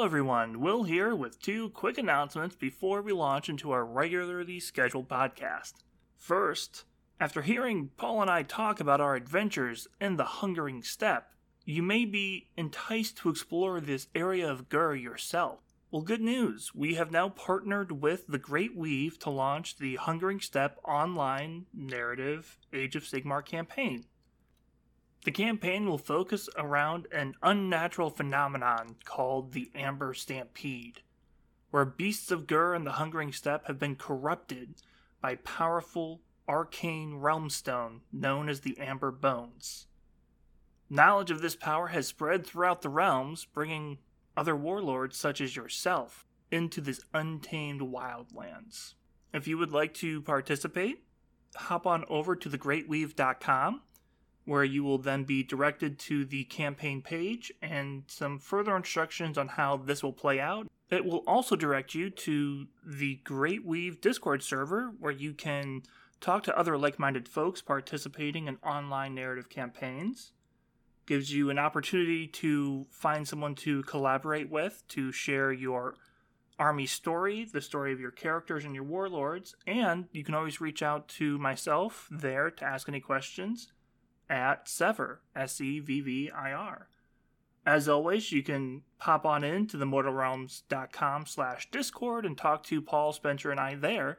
Hello, everyone. Will here with two quick announcements before we launch into our regularly scheduled podcast. First, after hearing Paul and I talk about our adventures in the Hungering Steppe, you may be enticed to explore this area of Ghur yourself. Well, good news. We have now partnered with The Great Weave to launch the Hungering Steppe online narrative Age of Sigmar campaign. The campaign will focus around an unnatural phenomenon called the Amber Stampede, where beasts of Ghur and the Hungering Steppe have been corrupted by powerful arcane realm stone known as the Amber Bones. Knowledge of this power has spread throughout the realms, bringing other warlords such as yourself into this untamed wildlands. If you would like to participate, hop on over to thegreatweave.com where you will then be directed to the campaign page and some further instructions on how this will play out. It will also direct you to the Great Weave Discord server where you can talk to other like minded folks participating in online narrative campaigns. Gives you an opportunity to find someone to collaborate with, to share your army story, the story of your characters and your warlords, and you can always reach out to myself there to ask any questions at Sever, S E V V I R. As always, you can pop on in to themortalrealms.com slash discord and talk to Paul, Spencer, and I there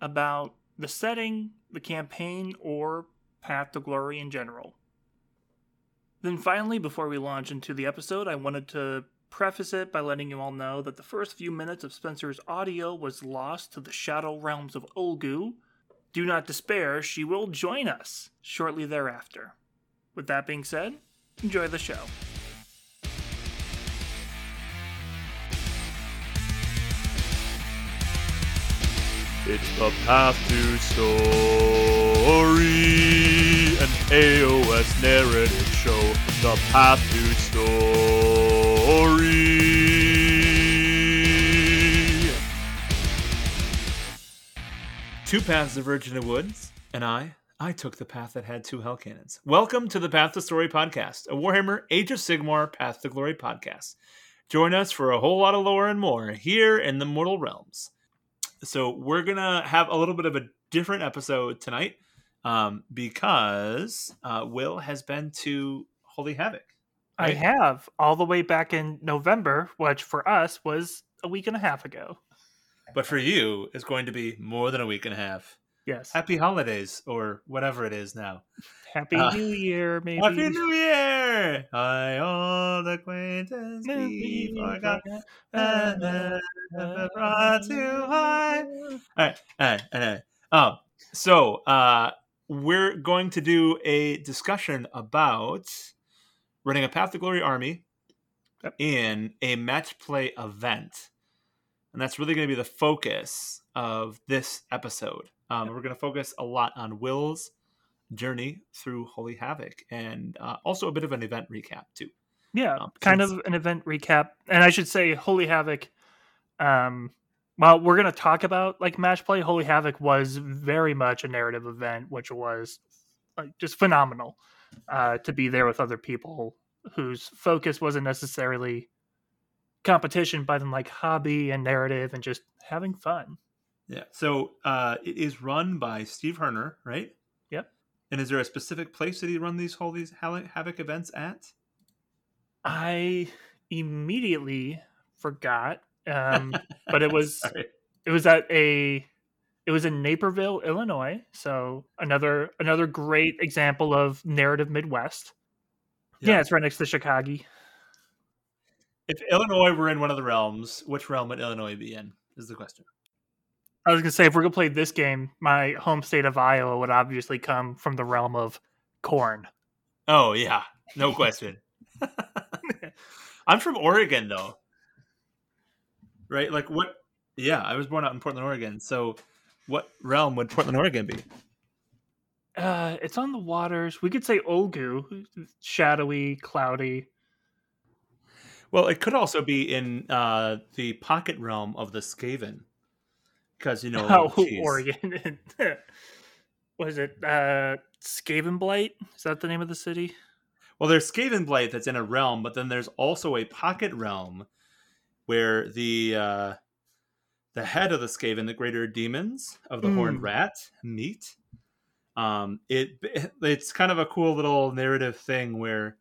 about the setting, the campaign, or Path to Glory in general. Then finally, before we launch into the episode, I wanted to preface it by letting you all know that the first few minutes of Spencer's audio was lost to the Shadow Realms of Ulgu, do not despair, she will join us shortly thereafter. With that being said, enjoy the show. It's the Path to Story, an AOS narrative show. The Path to Story. Two paths in the woods, and I, I took the path that had two hell cannons. Welcome to the Path to Story podcast, a Warhammer Age of Sigmar Path to Glory podcast. Join us for a whole lot of lore and more here in the Mortal Realms. So we're gonna have a little bit of a different episode tonight um, because uh, Will has been to Holy Havoc. I have all the way back in November, which for us was a week and a half ago. But for you, it's going to be more than a week and a half. Yes. Happy holidays, or whatever it is now. Happy Uh, New Year, maybe. Happy New Year! I old acquaintance be forgot. brought to mind. All right, all right, all right. Um, so uh, we're going to do a discussion about running a Path to Glory army Yep. in a match play event, and that's really going to be the focus of this episode. Um, We're going to focus a lot on Will's journey through Holy Havoc, and uh, also a bit of an event recap too. Yeah, Um, kind since- of an event recap. And I should say Holy Havoc um well, we're going to talk about like match play. Holy Havoc was very much a narrative event, which was like, just phenomenal uh, to be there with other people whose focus wasn't necessarily competition, but in like hobby and narrative and just having fun. Yeah. So uh, it is run by Steve Herner, right? Yep. And is there a specific place that he run these Holy these Havoc events at? I immediately forgot, um, but it was Sorry. it was at a it was in Naperville, Illinois. So another another great example of narrative Midwest. Yeah, Yeah. it's right next to Chicago. If Illinois were in one of the realms, which realm would Illinois be in? Is the question. I was gonna say if we're gonna play this game, my home state of Iowa would obviously come from the realm of corn. Oh yeah, no question. I'm from Oregon though. Right? Like what yeah, I was born out in Portland, Oregon. So what realm would Portland, Oregon be? Uh, it's on the waters. We could say Ulgu, shadowy, cloudy. Well, it could also be in uh, the pocket realm of the Skaven. Because, you know, Oh, geez. Oregon. Was it uh, Skavenblight? Is that the name of the city? Well, there's Skavenblight that's in a realm, but then there's also a pocket realm where the uh, the head of the Skaven, the greater demons of the horned Mm. rat, meet. Um, it it's kind of a cool little narrative thing where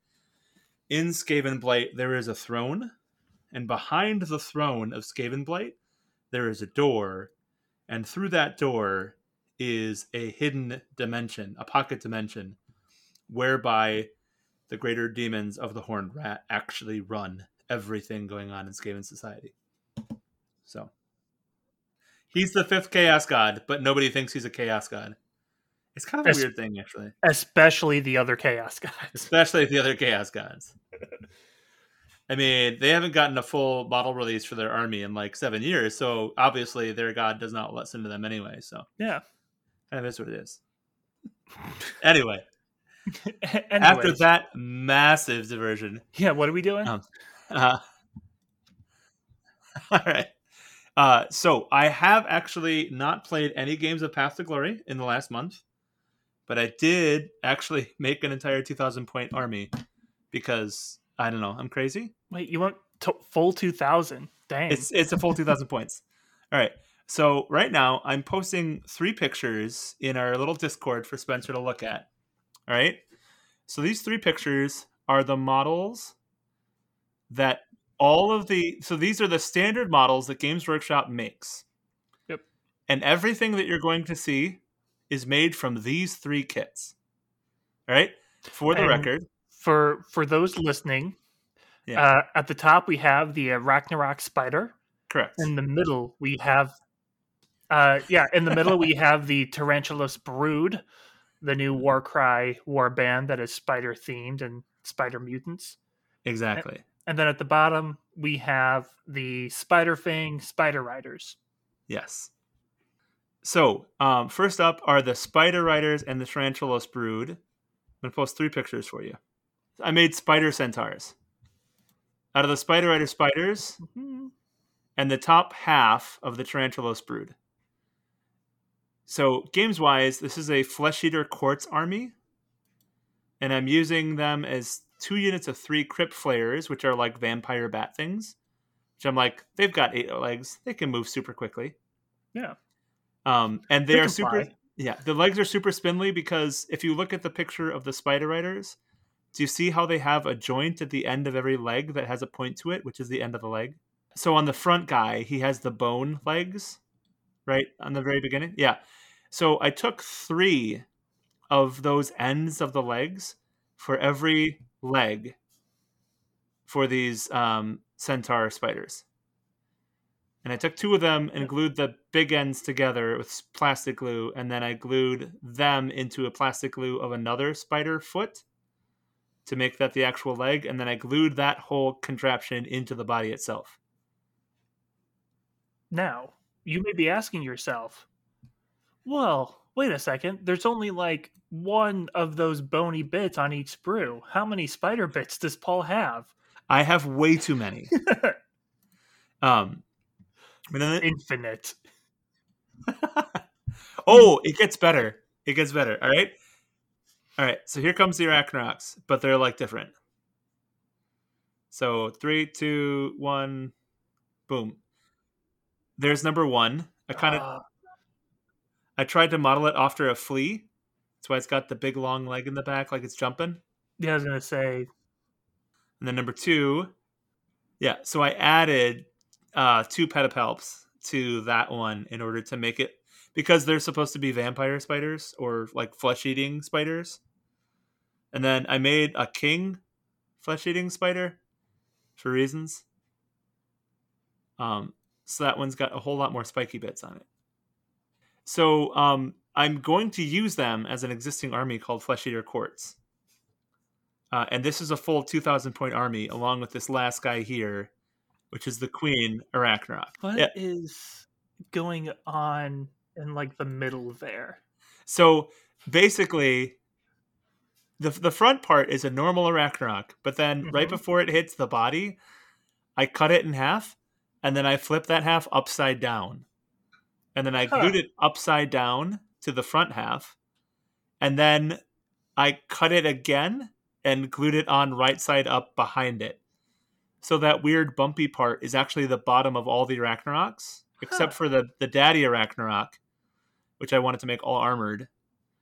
in Skavenblight there is a throne, and behind the throne of Skavenblight there is a door, and through that door is a hidden dimension, a pocket dimension, whereby the greater demons of the horned rat actually run everything going on in Skaven society. So he's the fifth chaos god, but nobody thinks he's a chaos god. It's kind of a Es- weird thing, actually, Especially the other chaos guys. especially the other chaos gods. I mean, they haven't gotten a full model release for their army in like seven years, so obviously their god does not listen to them anyway. So Yeah. kind of is what it is. Anyway, after that massive diversion, yeah, what are we doing? Um, Uh, all right. Uh, so I have actually not played any games of Path to Glory in the last month, but I did actually make an entire 2,000 point army because I don't know, I'm crazy. Wait, you went to full two thousand? Dang. It's it's a full 2,000 points. All right. So right now I'm posting three pictures in our little Discord for Spencer to look at. All right. So these three pictures are the models that all of the so these are the standard models that Games Workshop makes. Yep. And everything that you're going to see is made from these three kits. All right? For the And- record, for for those listening, Yeah. uh, at the top we have the uh, Arachnarok spider. correct. In the middle we have, uh, yeah, in the middle we have the Tarantulos Brood, the new Warcry war band that is spider themed and spider mutants. Exactly. And then at the bottom we have the Spider Fang Spider Riders. Yes. So, um, first up are the Spider Riders and the Tarantulos Brood. I'm going to post three pictures for you. I made Spider Centaurs. Out of the Spider Rider spiders Mhm. and the top half of the Tarantulos Brood. So, games wise, this is a Flesh Eater Courts army. And I'm using them as two units of three Crypt Flayers, which are like vampire bat things. Which I'm like, they've got eight legs. They can move super quickly. Yeah. Um, and they, They are super. fly. Yeah, the legs are super spindly because if you look at the picture of the spider riders, do you see how they have a joint at the end of every leg that has a point to it, which is the end of the leg? So on the front guy, he has the bone legs, right on the very beginning. Yeah. So I took three of those ends of the legs for every leg for these um, centaur spiders. And I took two of them and glued the big ends together with plastic glue, and then I glued them into a plastic glue of another spider foot to make that the actual leg, and then I glued that whole contraption into the body itself. Now, you may be asking yourself, well, wait a second. There's only like one of those bony bits on each sprue. How many spider bits does Paul have? I have way too many. um, but then Infinite. oh, it gets better. It gets better. All right. All right. So here comes the Arachnox, but they're like different. So three, two, one, boom. There's number one. I kind of Uh, I tried to model it after a flea. That's why it's got the big long leg in the back, like it's jumping. yeah, I was gonna say And then number two, yeah. So I added uh, two pedipalps to that one in order to make it because they're supposed to be vampire spiders or like flesh eating spiders. And then I made a king flesh eating spider for reasons. Um, so that one's got a whole lot more spiky bits on it. So um, I'm going to use them as an existing army called Flesh Eater Courts. Uh, and this is a full 2,000 point army along with this last guy here, which is the Queen Arachnarok. what is Yeah. going on in like the middle there? So basically, the the front part is a normal Arachnarok, but then right Mhm. before it hits the body, I cut it in half, and then I flip that half upside down, and then I Huh. glued it upside down to the front half, and then I cut it again and glued it on right side up behind it. So that weird bumpy part is actually the bottom of all the Arachnaroks, except Huh. for the the daddy Arachnarok, which I wanted to make all armored,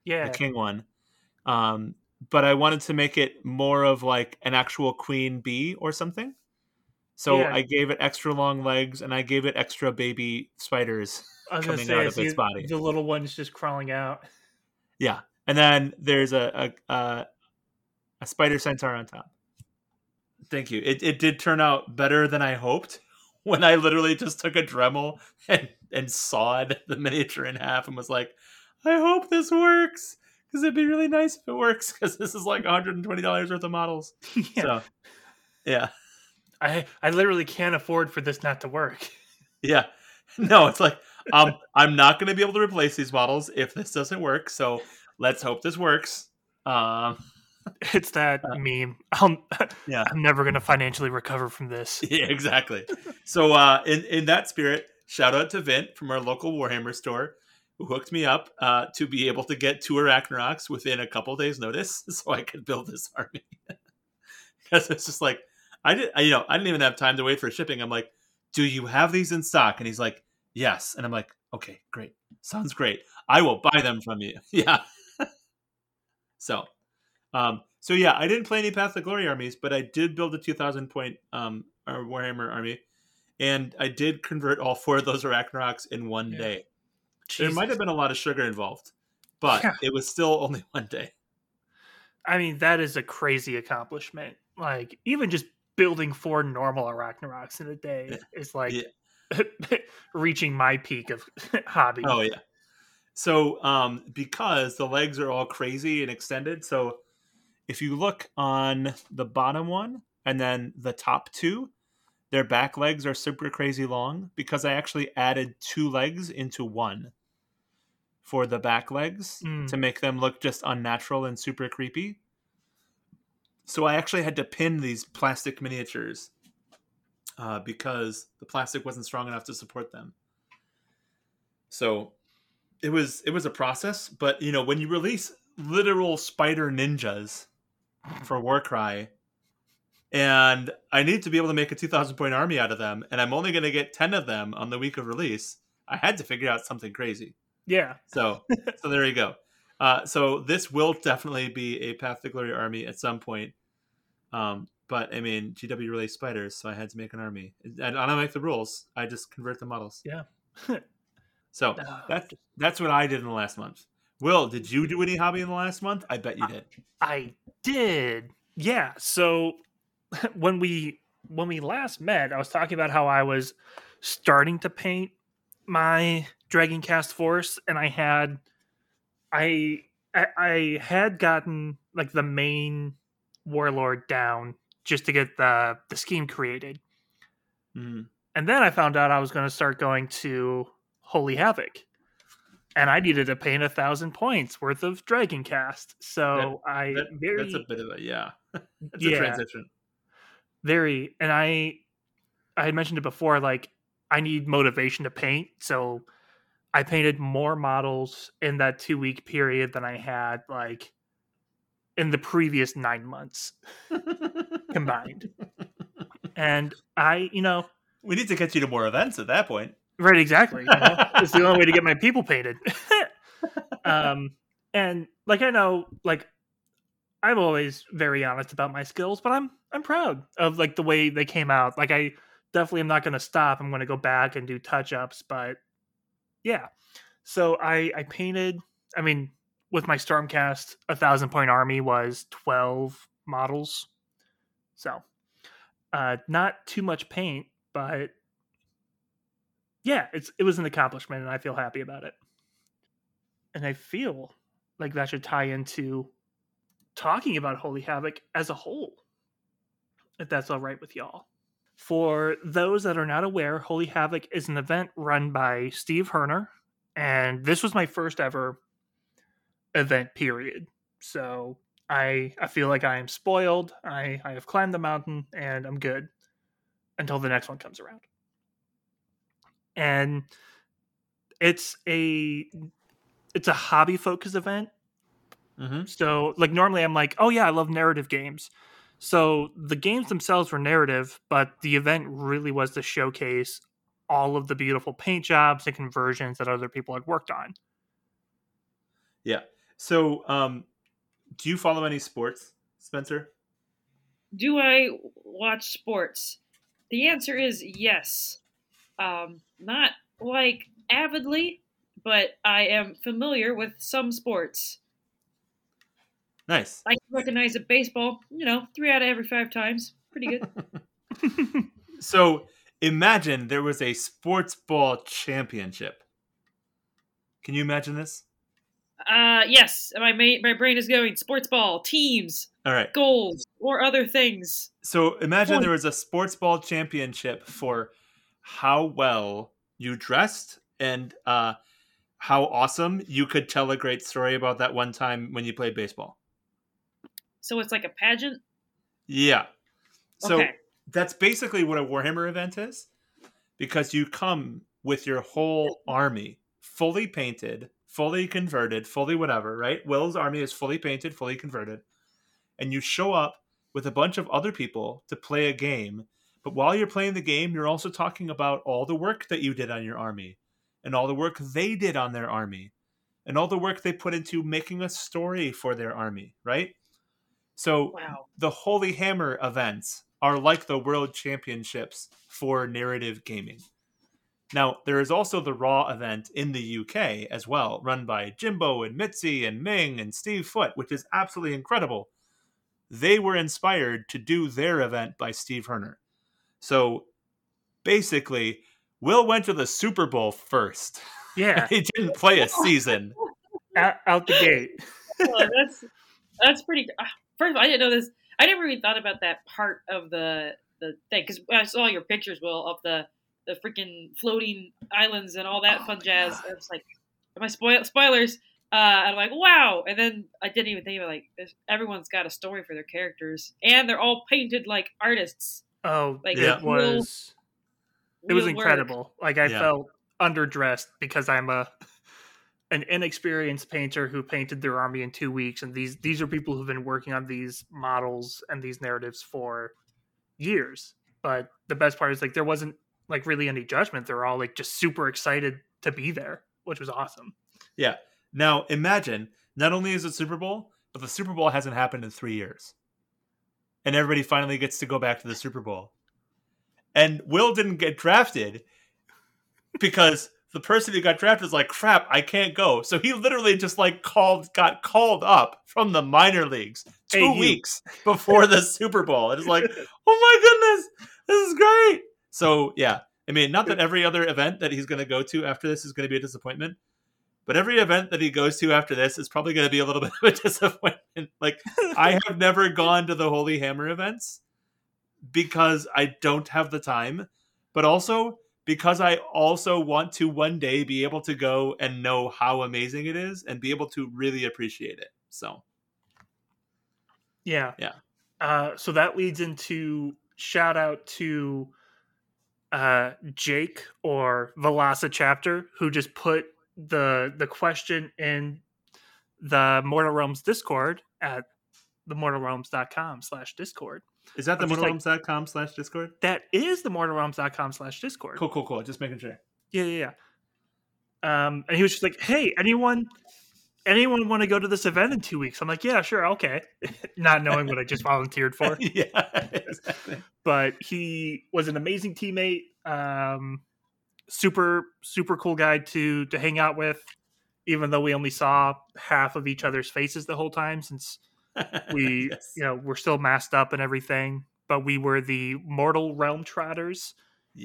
Yeah. the king one. Um, but I wanted to make it more of like an actual queen bee or something. So Yeah. I gave it extra long legs and I gave it extra baby spiders. I was gonna coming say, out of its body. The little one's just crawling out. Yeah, and then there's a a, a, a spider centaur on top. Thank you. It it did turn out better than I hoped. When I literally just took a Dremel and and sawed the miniature in half and was like, I hope this works because it'd be really nice if it works because this is like 120 dollars worth of models. yeah. So, yeah, I I literally can't afford for this not to work. yeah. No, it's like um, I'm not going to be able to replace these models if this doesn't work. So let's hope this works. Um, It's that Uh, meme. I'm, yeah. I'm never gonna financially recover from this. Yeah, exactly. So uh, in in that spirit, shout out to Vint from our local Warhammer store who hooked me up uh, to be able to get two Arachnaroks within a couple days' notice, so I could build this army. Because it's just like I did, I, you know, I didn't even have time to wait for shipping. I'm like, "Do you have these in stock?" And he's like, "Yes." And I'm like, "Okay, great, sounds great. I will buy them from you." Yeah. so, um, so yeah, I didn't play any Path of Glory armies, but I did build a 2,000 point um Warhammer army, and I did convert all four of those Arachnaroks in one Yeah. day. There might have been a lot of sugar involved, but Yeah. it was still only one day. I mean, that is a crazy accomplishment. Like, even just building four normal Arachnaroks in a day Yeah. is like reaching my peak of hobby. Oh yeah. So um because the legs are all crazy and extended, so if you look on the bottom one and then the top two, their back legs are super crazy long because I actually added two legs into one for the back legs Mm. to make them look just unnatural and super creepy. So I actually had to pin these plastic miniatures uh, because the plastic wasn't strong enough to support them. So it was it was a process, but you know when you release literal spider ninjas for Warcry, and I need to be able to make a two thousand point army out of them, and I'm only going to get ten of them on the week of release. I had to figure out something crazy. Yeah. So so there you go. Uh, so this will definitely be a Path to Glory army at some point. Um, but I mean, GW released spiders, so I had to make an army. And I don't make the rules. I just convert the models. Yeah. so that's that's what I did in the last month. Will, did you do any hobby in the last month? I bet you did. I did. Yeah. So when we when we last met, I was talking about how I was starting to paint my Dragon Cast Force, and I had I I, I had gotten like the main warlord down just to get the the scheme created. Mhm. And then I found out I was going to start going to Holy Havoc. And I needed to paint a thousand points worth of Dragon Cast. So I That- very That's a bit of a yeah. That's Yeah. a transition. very and I I had mentioned it before, like I need motivation to paint. So I painted more models in that two week period than I had like in the previous nine months combined. and I, you know, we need to get you to more events at that point. Right, exactly. You know? it's the only way to get my people painted. um, and like I know, like I'm always very honest about my skills, but I'm I'm proud of like the way they came out. Like I definitely am not going to stop. I'm going to go back and do touch ups, but yeah. So I I painted. I mean, with my Stormcast, a thousand point army was twelve models. So, uh, not too much paint, but yeah, it's it was an accomplishment, and I feel happy about it. And I feel like that should tie into talking about Holy Havoc as a whole, if that's all right with y'all. For those that are not aware, Holy Havoc is an event run by Steve Herner, and this was my first ever event. Period. So I I feel like I am spoiled. I I have climbed the mountain, and I'm good until the next one comes around and it's a it's a hobby focused event Mm-hmm. so like normally i'm like oh yeah i love narrative games So the games themselves were narrative, but the event really was to showcase all of the beautiful paint jobs and conversions that other people had worked on. Yeah. So, um, do you follow any sports, Spencer? Do I watch sports? The answer is yes. Um, not like avidly, but I am familiar with some sports. Nice. I can recognize a baseball, you know, three out of every five times. Pretty good. so imagine there was a sports ball championship. Can you imagine this? Uh, yes. My ma- my brain is going sports ball, teams, All right. goals, or other things. So imagine Point. there was a sports ball championship for how well you dressed and uh, how awesome you could tell a great story about that one time when you played baseball. So it's like a pageant. Yeah. So okay. that's basically what a Warhammer event is because you come with your whole army fully painted, fully converted, fully whatever, right? Will's army is fully painted, fully converted. And you show up with a bunch of other people to play a game. But while you're playing the game, you're also talking about all the work that you did on your army and all the work they did on their army and all the work they put into making a story for their army, right? So Wow. the Holy Hammer events are like the World Championships for narrative gaming. Now, there is also the Raw event in the UK as well, run by Jimbo and Mitzi and Ming and Steve Foot, which is absolutely incredible. They were inspired to do their event by Steve Herner. So basically, Will went to the Super Bowl first. Yeah, he didn't play a season. out, out the gate. Oh, that's that's pretty. ah, First of all, I didn't know this. I never even thought about that part of the the thing because I saw your pictures, Will, of the the freaking floating islands and all that Oh fun jazz. God. I was like, am I spoil spoilers? Uh, and I'm like, wow! And then I didn't even think of it. Like, everyone's got a story for their characters, and they're all painted like artists. Oh, Like, it Yeah. real- was it was real work. incredible. Like I Yeah. felt underdressed because I'm a an inexperienced painter who painted their army in two weeks, and these these are people who've been working on these models and these narratives for years. But the best part is like there wasn't like really any judgment. They're all like just super excited to be there, which was awesome. Yeah. Now imagine not only is it Super Bowl, but the Super Bowl hasn't happened in three years. And everybody finally gets to go back to the Super Bowl. And Will didn't get drafted because the person who got drafted was like, crap, I can't go. So he literally just like called got called up from the minor leagues two Hey, weeks before the Super Bowl. It is like, oh my goodness, this is great. So yeah, I mean, not that every other event that he's going to go to after this is going to be a disappointment, but every event that he goes to after this is probably going to be a little bit of a disappointment. Like I have never gone to the Holy Hammer events because I don't have the time, but also because I also want to one day be able to go and know how amazing it is and be able to really appreciate it. So, Yeah. Yeah. Uh, so that leads into shout out to uh, Jake or Velasa chapter who just put the the question in the Mortal Realms Discord at themortalrealms.com slash Discord. is that the like- mortalrealms.com slash Discord? That is the Mortal mortalrealms.com slash Discord. Cool, cool, cool. Just making sure. Yeah, yeah, yeah. Um, and he was just like, "Hey, anyone, anyone want to go to this event in two weeks?" I'm like, "Yeah, sure, okay," not knowing what I just volunteered for. yeah, exactly. But he was an amazing teammate, um, super super cool guy to to hang out with. Even though we only saw half of each other's faces the whole time, since we Yes. you know we're still masked up and everything. But we were the Mortal Realm Trotters,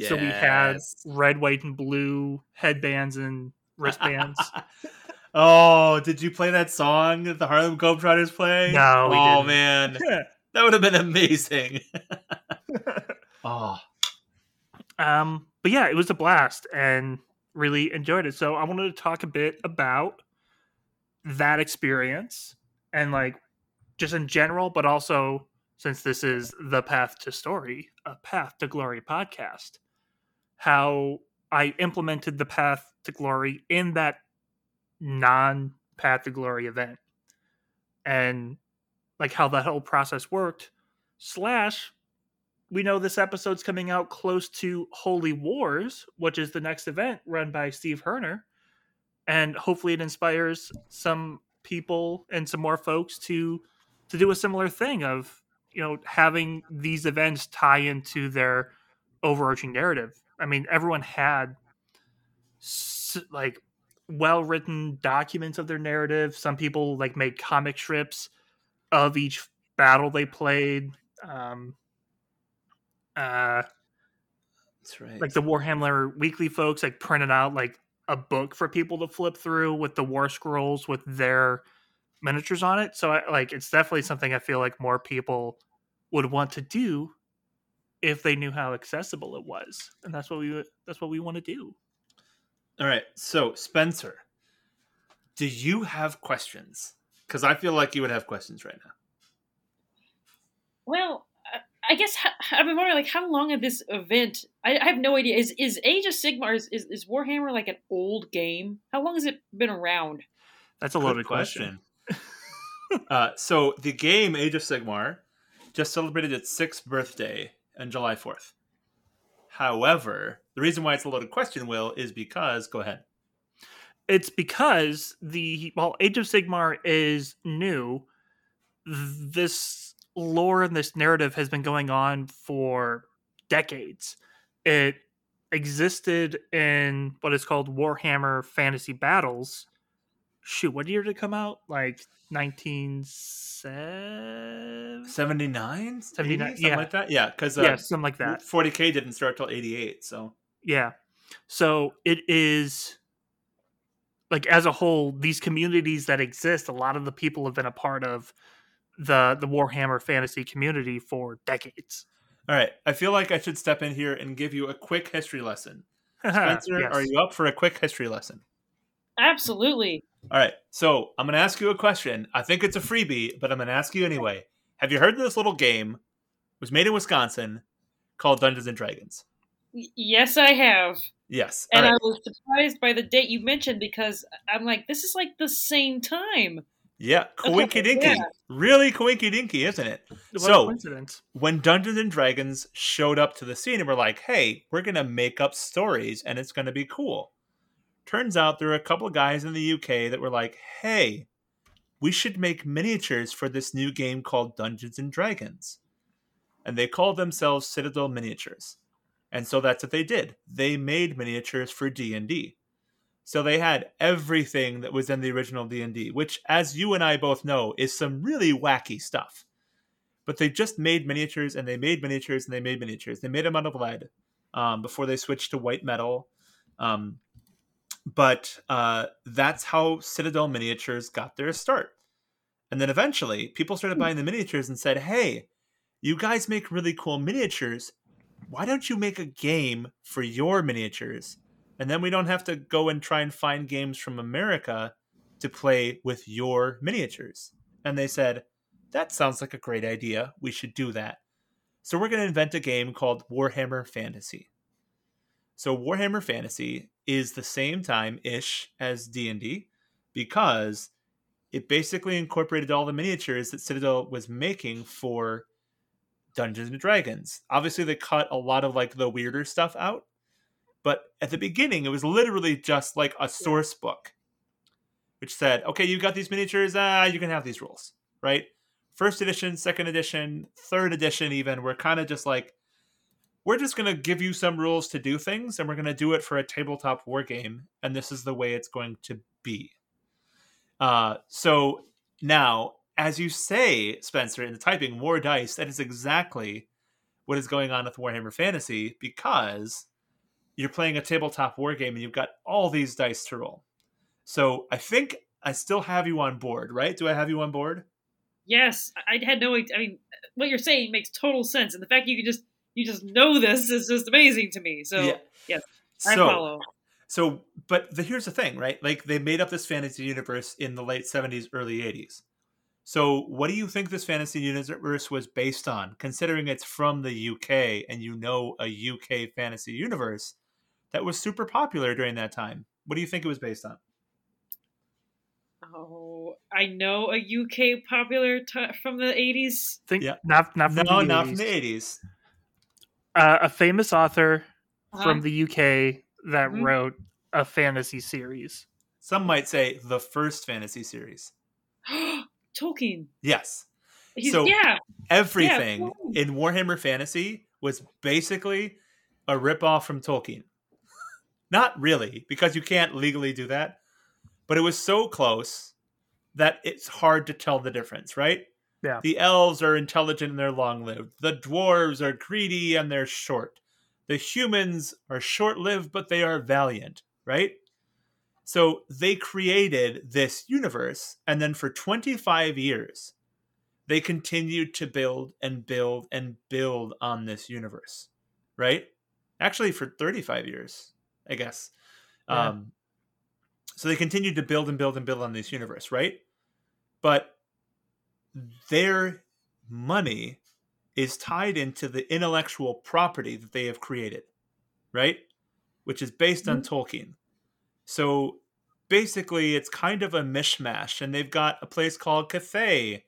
so we had red, white, and blue headbands and wristbands. oh, did you play that song that the Harlem Globetrotters play? No, we oh man, that would have been amazing. oh, um, but yeah, it was a blast and really enjoyed it. So I wanted to talk a bit about that experience and like just in general, but also since this is the Path to Story, a Path to Glory podcast, how I implemented the Path to Glory in that non Path to Glory event and like how that whole process worked. Slash, we know this episode's coming out close to Holy Wars, which is the next event run by Steve Herner. And hopefully it inspires some people and some more folks to to do a similar thing of, you know, having these events tie into their overarching narrative. I mean, everyone had like well written documents of their narrative. Some people like made comic strips of each battle they played. Um, uh, That's right. like the Warhammer Weekly folks like printed out like a book for people to flip through with the war scrolls with their miniatures on it. So I, like it's definitely something I feel like more people would want to do if they knew how accessible it was. And that's what we that's what we want to do. All right. So, Spencer, do you have questions? Because I feel like you would have questions right now. Well, I- I guess I've been wondering, like, how long of this event? I, I have no idea. Is is Age of Sigmar is, is, is Warhammer like an old game? How long has it been around? That's a Good loaded question. uh, so, the game Age of Sigmar just celebrated its sixth birthday on July 4th. However, the reason why it's a loaded question, Will, is because, go ahead. It's because the well, Age of Sigmar is new. This lore and this narrative has been going on for decades. It existed in what is called Warhammer Fantasy Battles. Shoot, what year did it come out? Like 1979? 79? 79, 80? Something yeah. like that? Yeah, because uh, yeah, something like that. 40K didn't start till 88, so. Yeah. So it is like as a whole, these communities that exist, a lot of the people have been a part of the the Warhammer fantasy community for decades. All right, I feel like I should step in here and give you a quick history lesson. Spencer, Yes. are you up for a quick history lesson? Absolutely. All right, so I'm going to ask you a question. I think it's a freebie, but I'm going to ask you anyway. Have you heard of this little game? It was made in Wisconsin called Dungeons and Dragons. Yes, I have, Yes. All and I was surprised by the date you mentioned because I'm like, this is like the same time. Yeah, coinky dinky. yeah. Really coinky dinky, isn't it? What a So- coincidence. when Dungeons and Dragons showed up to the scene and were like, hey, we're going to make up stories and it's going to be cool. Turns out there were a couple of guys in the UK that were like, hey, we should make miniatures for this new game called Dungeons and Dragons. And they called themselves Citadel Miniatures. And so that's what they did. They made miniatures for D&D. So they had everything that was in the original D&D, which as you and I both know is some really wacky stuff but they just made miniatures and they made miniatures and they made miniatures. They made them out of lead um, before they switched to white metal. Um, but uh, that's how Citadel miniatures got their start. And then eventually, people started buying the miniatures and said, hey, you guys make really cool miniatures. Why don't you make a game for your miniatures? And then we don't have to go and try and find games from America to play with your miniatures. And they said, that sounds like a great idea. We should do that. So we're going to invent a game called Warhammer Fantasy. So Warhammer Fantasy is the same time ish as D&D because it basically incorporated all the miniatures that Citadel was making for Dungeons and Dragons. Obviously they cut a lot of like the weirder stuff out, but at the beginning it was literally just like a source book which said, "Okay, you've got these miniatures, ah, you can have these rules." Right? first edition, second edition, third edition, even, we're kind of just like, we're just going to give you some rules to do things, and we're going to do it for a tabletop war game, and this is the way it's going to be. Uh, so now, as you say, Spencer, in the typing more dice, that is exactly what is going on with Warhammer Fantasy because you're playing a tabletop war game and you've got all these dice to roll. So I think I still have you on board, right? Do I have you on board? Yes, I had no. I mean, what you're saying makes total sense, and the fact you can just you just know this is just amazing to me. So yes, I So, follow. so, but the, here's the thing, right? Like they made up this fantasy universe in the late 70s, early 80s. So, what do you think this fantasy universe was based on? Considering it's from the UK and you know a UK fantasy universe that was super popular during that time. What do you think it was based on? Oh, I know a UK popular t- from the 80s. Think Yeah. not not from no, the not from 80s. the eighties. Uh, a famous author Uh-huh. from the UK that Mhm. wrote a fantasy series. Some might say the first fantasy series. Tolkien. Yes, He's, So- yeah. everything cool. in Warhammer Fantasy was basically a ripoff from Tolkien. Not really, because you can't legally do that, but it was so close that it's hard to tell the difference, right? Yeah. The elves are intelligent and they're long lived. The dwarves are greedy and they're short. The humans are short lived, but they are valiant, right? So they created this universe, and then for 25 years, they continued to build and build and build on this universe, right? Actually, for 35 years, I guess. Yeah. Um, so they continued to build and build and build on this universe, right? But their money is tied into the intellectual property that they have created, right? Which is based on Tolkien. So basically, it's kind of a mishmash, and they've got a place called Cathay,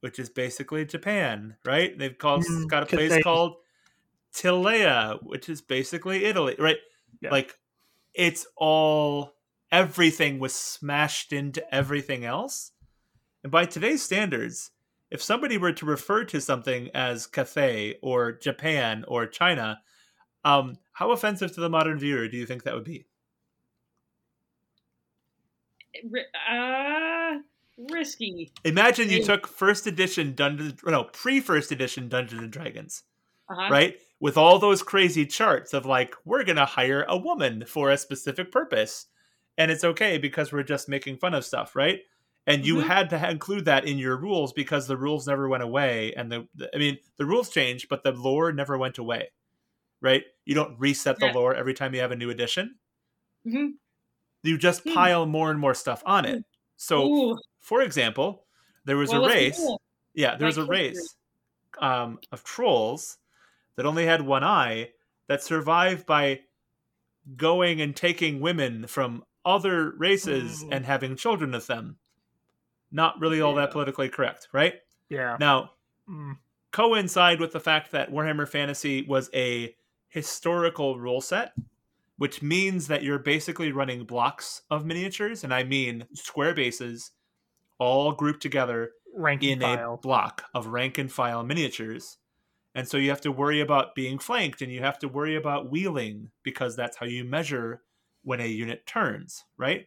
which is basically Japan, right? They've called Mm, got a place called Tilea, which is basically Italy, right? Yeah. Like it's all everything was smashed into everything else. And by today's standards, if somebody were to refer to something as Cathay or Japan or China, um, how offensive to the modern viewer do you think that would be? Uh, risky. Imagine you took first edition Dungeons, no, pre first edition Dungeons and Dragons, Uh-huh. right? With all those crazy charts of like, we're going to hire a woman for a specific purpose. And it's okay because we're just making fun of stuff, right? And you Mhm. had to include that in your rules because the rules never went away. And the, the- I mean, the rules changed, but the lore never went away, right? You don't reset the Yeah. lore every time you have a new edition. Mhm. You just Hmm. pile more and more stuff on it. So, Ooh, for example, there was well, a race. roll. Yeah, there was a Like race um, of trolls that only had one eye that survived by going and taking women from other races Ooh. and having children with them. Not really all Yeah. that politically correct, right? Yeah. Now, Mm. coincide with the fact that Warhammer Fantasy was a historical rule set, which means that you're basically running blocks of miniatures, and I mean square bases, all grouped together Ranking in file. a block of rank and file miniatures. And so you have to worry about being flanked and you have to worry about wheeling because that's how you measure when a unit turns, right?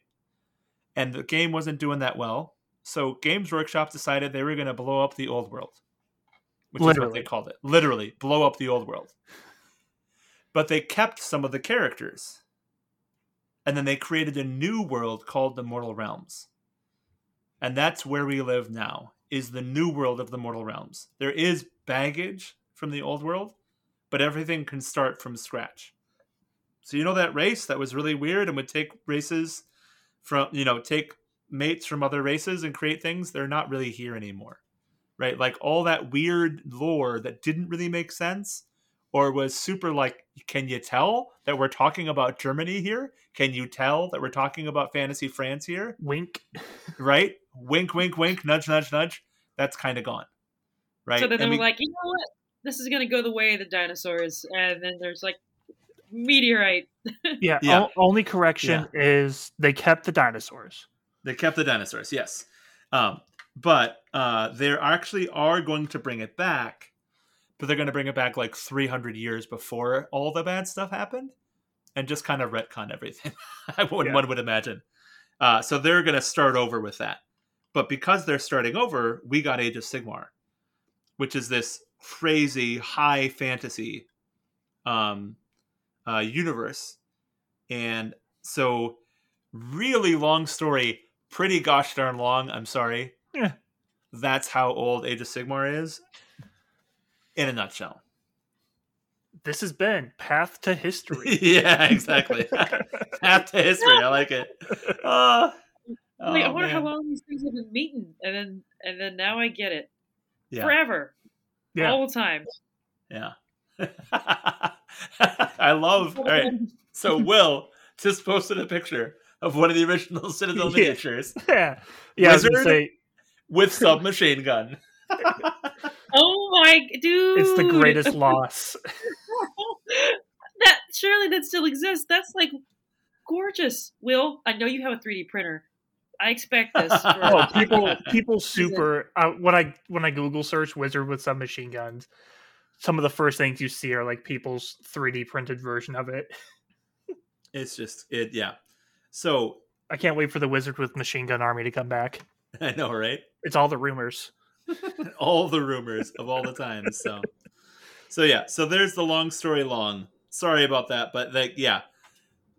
And the game wasn't doing that well. So Games Workshop decided they were going to blow up the old world, which is what they called it. Literally, blow up the old world. But they kept some of the characters. And then they created a new world called the Mortal Realms. And that's where we live now, is the new world of the Mortal Realms. There is baggage from the old world, but everything can start from scratch. So you know that race that was really weird and would take races from, you know, take mates from other races and create things, they're not really here anymore. Right? Like all that weird lore that didn't really make sense or was super like can you tell that we're talking about Germany here? Can you tell that we're talking about fantasy France here? Wink. right? Wink, wink, wink, nudge, nudge, nudge. That's kind of gone, right? So then they're we- like, you know what? This is gonna go the way of the dinosaurs, and then there's like meteorite. Yeah. Yeah. o- only correction is they kept the dinosaurs. they kept the dinosaurs, yes, um, but uh, they actually are going to bring it back, but they're going to bring it back like 300 years before all the bad stuff happened, and just kind of retcon everything. I would Yeah. one would imagine. Uh, so they're going to start over with that, but because they're starting over, we got Age of Sigmar, which is this crazy high fantasy um, uh, universe, and so really long story, pretty gosh darn long. I'm sorry. Yeah. That's how old Age of Sigmar is, in a nutshell. This has been Path to History. yeah, exactly. Path to history. I like it. Uh, Wait, I oh, wonder how long these things have been meeting, and then and then now I get it. Yeah. Forever, yeah. all the time. Yeah. I love. All right. So Will just posted a picture of one of the original Citadel Yeah. miniatures Yeah, yeah. I Wizard? say with submachine gun. Oh my dude! it's the greatest loss. that surely that still exists. That's like gorgeous. Will I know you have a 3D printer? I expect this. For, Oh, people, people super. Uh, when I when I Google search wizard with submachine guns, some of the first things you see are like people's 3D printed version of it. It's just it. Yeah. So I can't wait for the wizard with machine gun army to come back. I know, right? It's all the rumors. all the rumors of all the times. So, so yeah. So there's the long story long. Sorry about that, but like, yeah,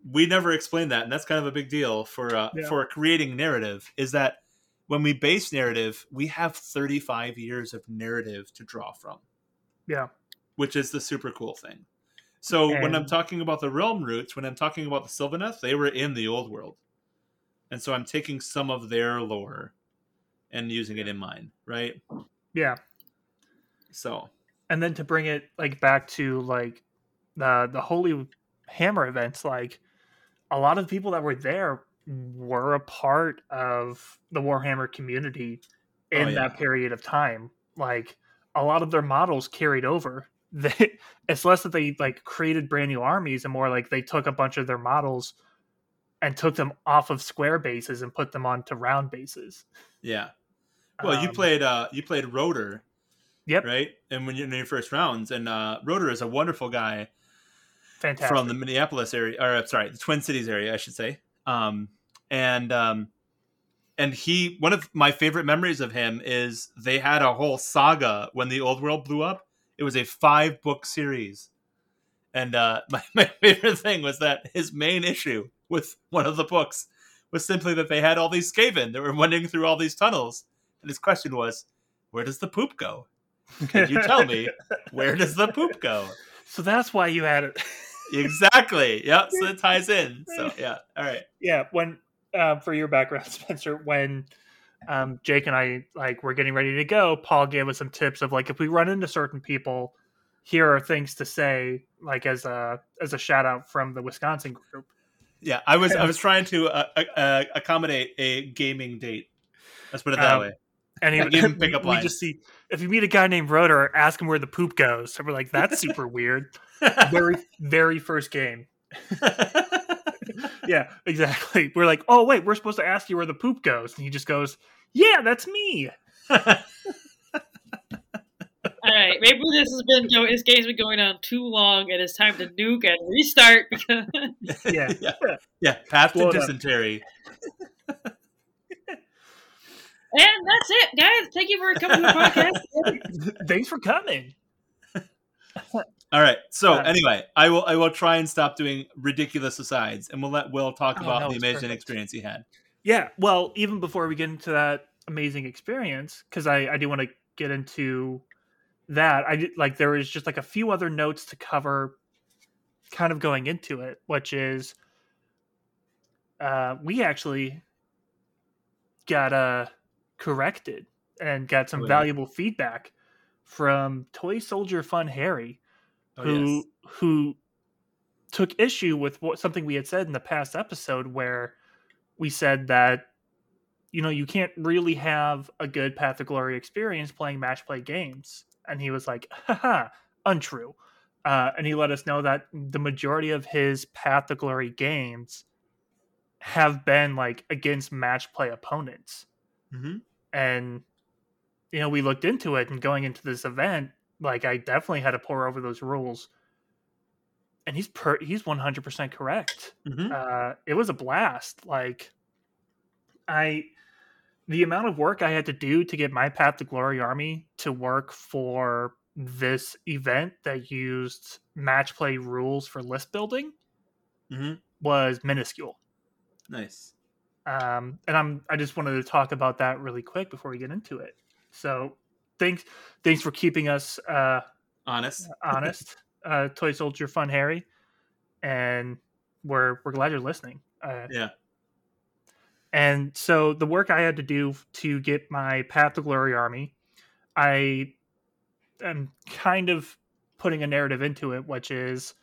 we never explained that, and that's kind of a big deal for uh, Yeah. for creating narrative. Is that when we base narrative, we have 35 years of narrative to draw from, Yeah, which is the super cool thing. So when I'm talking about the realm roots, when I'm talking about the Sylvaneth, they were in the old world, and so I'm taking some of their lore and using it in mine, right? yeah. So and then to bring it like back to like the the holy hammer events like a lot of people that were there were a part of the warhammer community in Oh, yeah. that period of time like a lot of their models carried over they, it's less that they like created brand new armies and more like they took a bunch of their models and took them off of square bases and put them onto round bases yeah. Well, you Um, played uh you played Rotor, Yep. right? And when you're in your first rounds, and uh Rotor is a wonderful guy fantastic from the Minneapolis area, or uh, sorry, the Twin Cities area, I should say. Um, and um, and he one of my favorite memories of him is they had a whole saga when the old world blew up. It was a five book series, and uh, my my favorite thing was that his main issue with one of the books was simply that they had all these Skaven that were wandering through all these tunnels, and his question was, "Where does the poop go? Can you tell me where does the poop go?" so that's why you had it Exactly. Yep. So it ties in. So yeah. All right. yeah when uh, for your background spencer when um, jake and i like were getting ready to go paul gave us some tips of like if we run into certain people here are things to say like as a as a shout out from the wisconsin group Yeah. I was I was trying to uh, uh, accommodate a gaming date. Let's put it that Um, way. And he, I gave him we, pickup we lines. just see if you meet a guy named rotor ask him where the poop goes so we're like that's super weird very very first game yeah exactly we're like oh wait we're supposed to ask you where the poop goes and he just goes yeah that's me All right, maybe this has been go- this game's been going on too long, and it's time to nuke and restart because Yeah. yeah. Yeah. Path to Blow up. dysentery. And that's it, guys. Thank you for coming to the podcast. Thanks for coming. All right. So Uh, anyway, I will I will try and stop doing ridiculous asides, and we'll let Will talk Oh, about the amazing perfect. experience he had. Yeah. Well, even before we get into that amazing experience, because I, I do want to get into that, I did, like there was just like a few other notes to cover, kind of going into it, which is, uh, we actually got uh corrected and got some Oh, yeah. valuable feedback from Toy Soldier Fun Harry. Oh, who yes. who took issue with what something we had said in the past episode where we said that you know you can't really have a good path of glory experience playing match play games and he was like haha untrue uh, and he let us know that the majority of his path to glory games have been like against match play opponents Mhm. And you know we looked into it and going into this event like i definitely had to pour over those rules and he's per he's 100% correct Mhm. uh it was a blast like i the amount of work i had to do to get my path to glory army to work for this event that used match play rules for list building Mhm. was minuscule Nice. Um, and I'm I just wanted to talk about that really quick before we get into it. So thanks thanks for keeping us uh, Honest. honest, uh, Toy Soldier Fun Harry, and we're we're glad you're listening. Uh, Yeah. and so the work I had to do to get my Path to Glory army, I am kind of putting a narrative into it, which is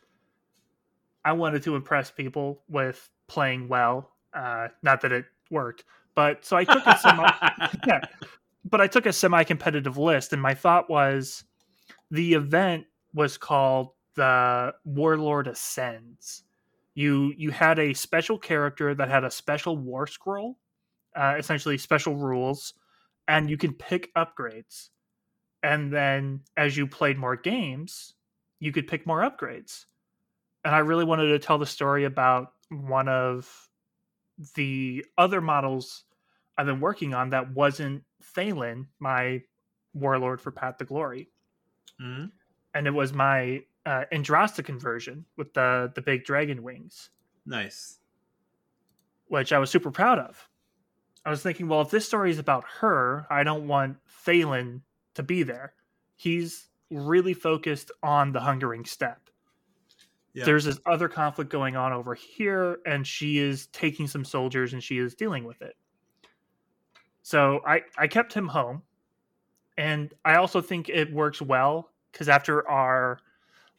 I wanted to impress people with playing well Uh, not that it worked, but so I took a semi. yeah, but I took a semi-competitive list, and my thought was the event was called the Warlord Ascends. You you had a special character that had a special war scroll, uh, essentially special rules, and you can pick upgrades. And then as you played more games, you could pick more upgrades. And I really wanted to tell the story about one of the other models I've been working on that wasn't Thaylen, my warlord for Path to Glory. hmm And it was my uh, Andrasta conversion with the, the big dragon wings, Nice. which I was super proud of. I was thinking, well, if this story is about her, I don't want Thaylen to be there. He's really focused on the Hungering Steppe. Yeah. There's this other conflict going on over here, and she is taking some soldiers and she is dealing with it. So I, I kept him home. And I also think it works well because after our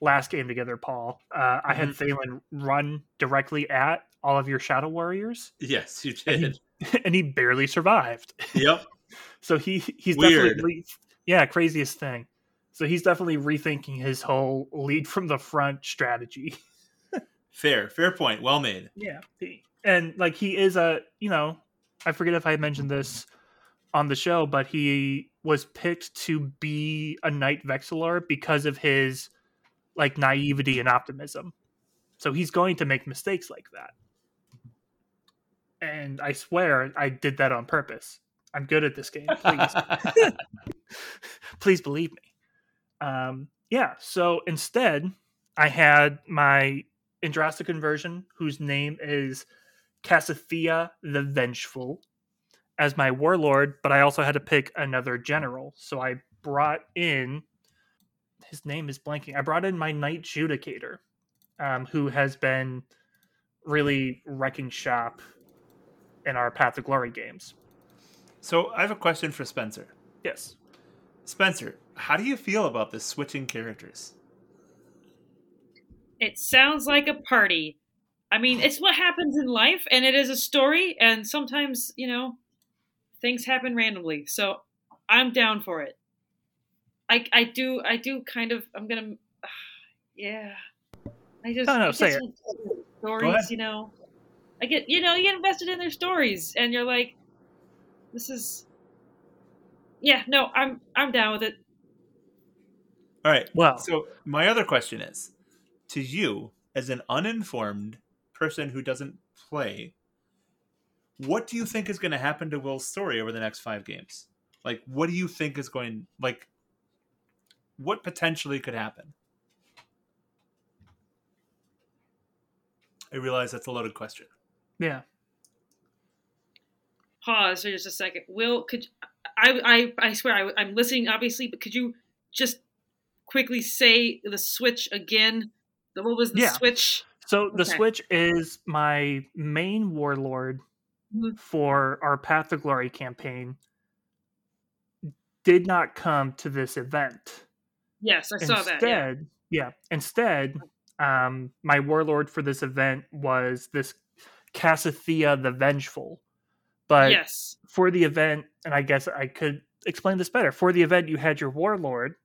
last game together, Paul, uh, I had Thaylen run directly at all of your Shadow Warriors, Yes, you And he- did. and he barely survived. yep. So he he's Weird. definitely yeah craziest thing. So he's definitely rethinking his whole lead from the front strategy. Fair. Fair point. Well made. Yeah, and like he is a you know I forget if I mentioned this on the show, but he was picked to be a Knight Vexillor because of his like naivety and optimism. So he's going to make mistakes like that. And I swear I did that on purpose. I'm good at this game. Please. please believe me. Um, yeah, so instead, I had my Andrasta conversion, whose name is Cassathea the Vengeful, as my warlord, but I also had to pick another general. So I brought in his name is blanking. I brought in my Knight Judicator, um, who has been really wrecking shop in our Path of Glory games. so I have a question for Spencer. Yes. Spencer, how do you feel about this switching characters? It sounds like a party. I mean, it's what happens in life, and it is a story, and sometimes, you know, things happen randomly. So I'm down for it. I, I do I do kind of I'm gonna yeah I just No, no, I say it. stories you know I get you know you get invested in their stories and you're like this is yeah no I'm I'm down with it All right. Well, So my other question is, to you as an uninformed person who doesn't play, what do you think is going to happen to Will's story over the next five games? Like, what do you think is going like? What potentially could happen? I realize that's a loaded question. yeah. pause for just a second Will could I I I swear I, I'm listening obviously but could you just quickly say the switch again the, what was the Yeah. switch So the Switch is my main warlord Mhm. for our Path to Glory campaign. Did not come to this event. yes I saw instead, that yeah. yeah. Instead, um, my warlord for this event was this Cassathea the Vengeful. But yes for the event, and I guess I could explain this better. For the event, you had your warlord,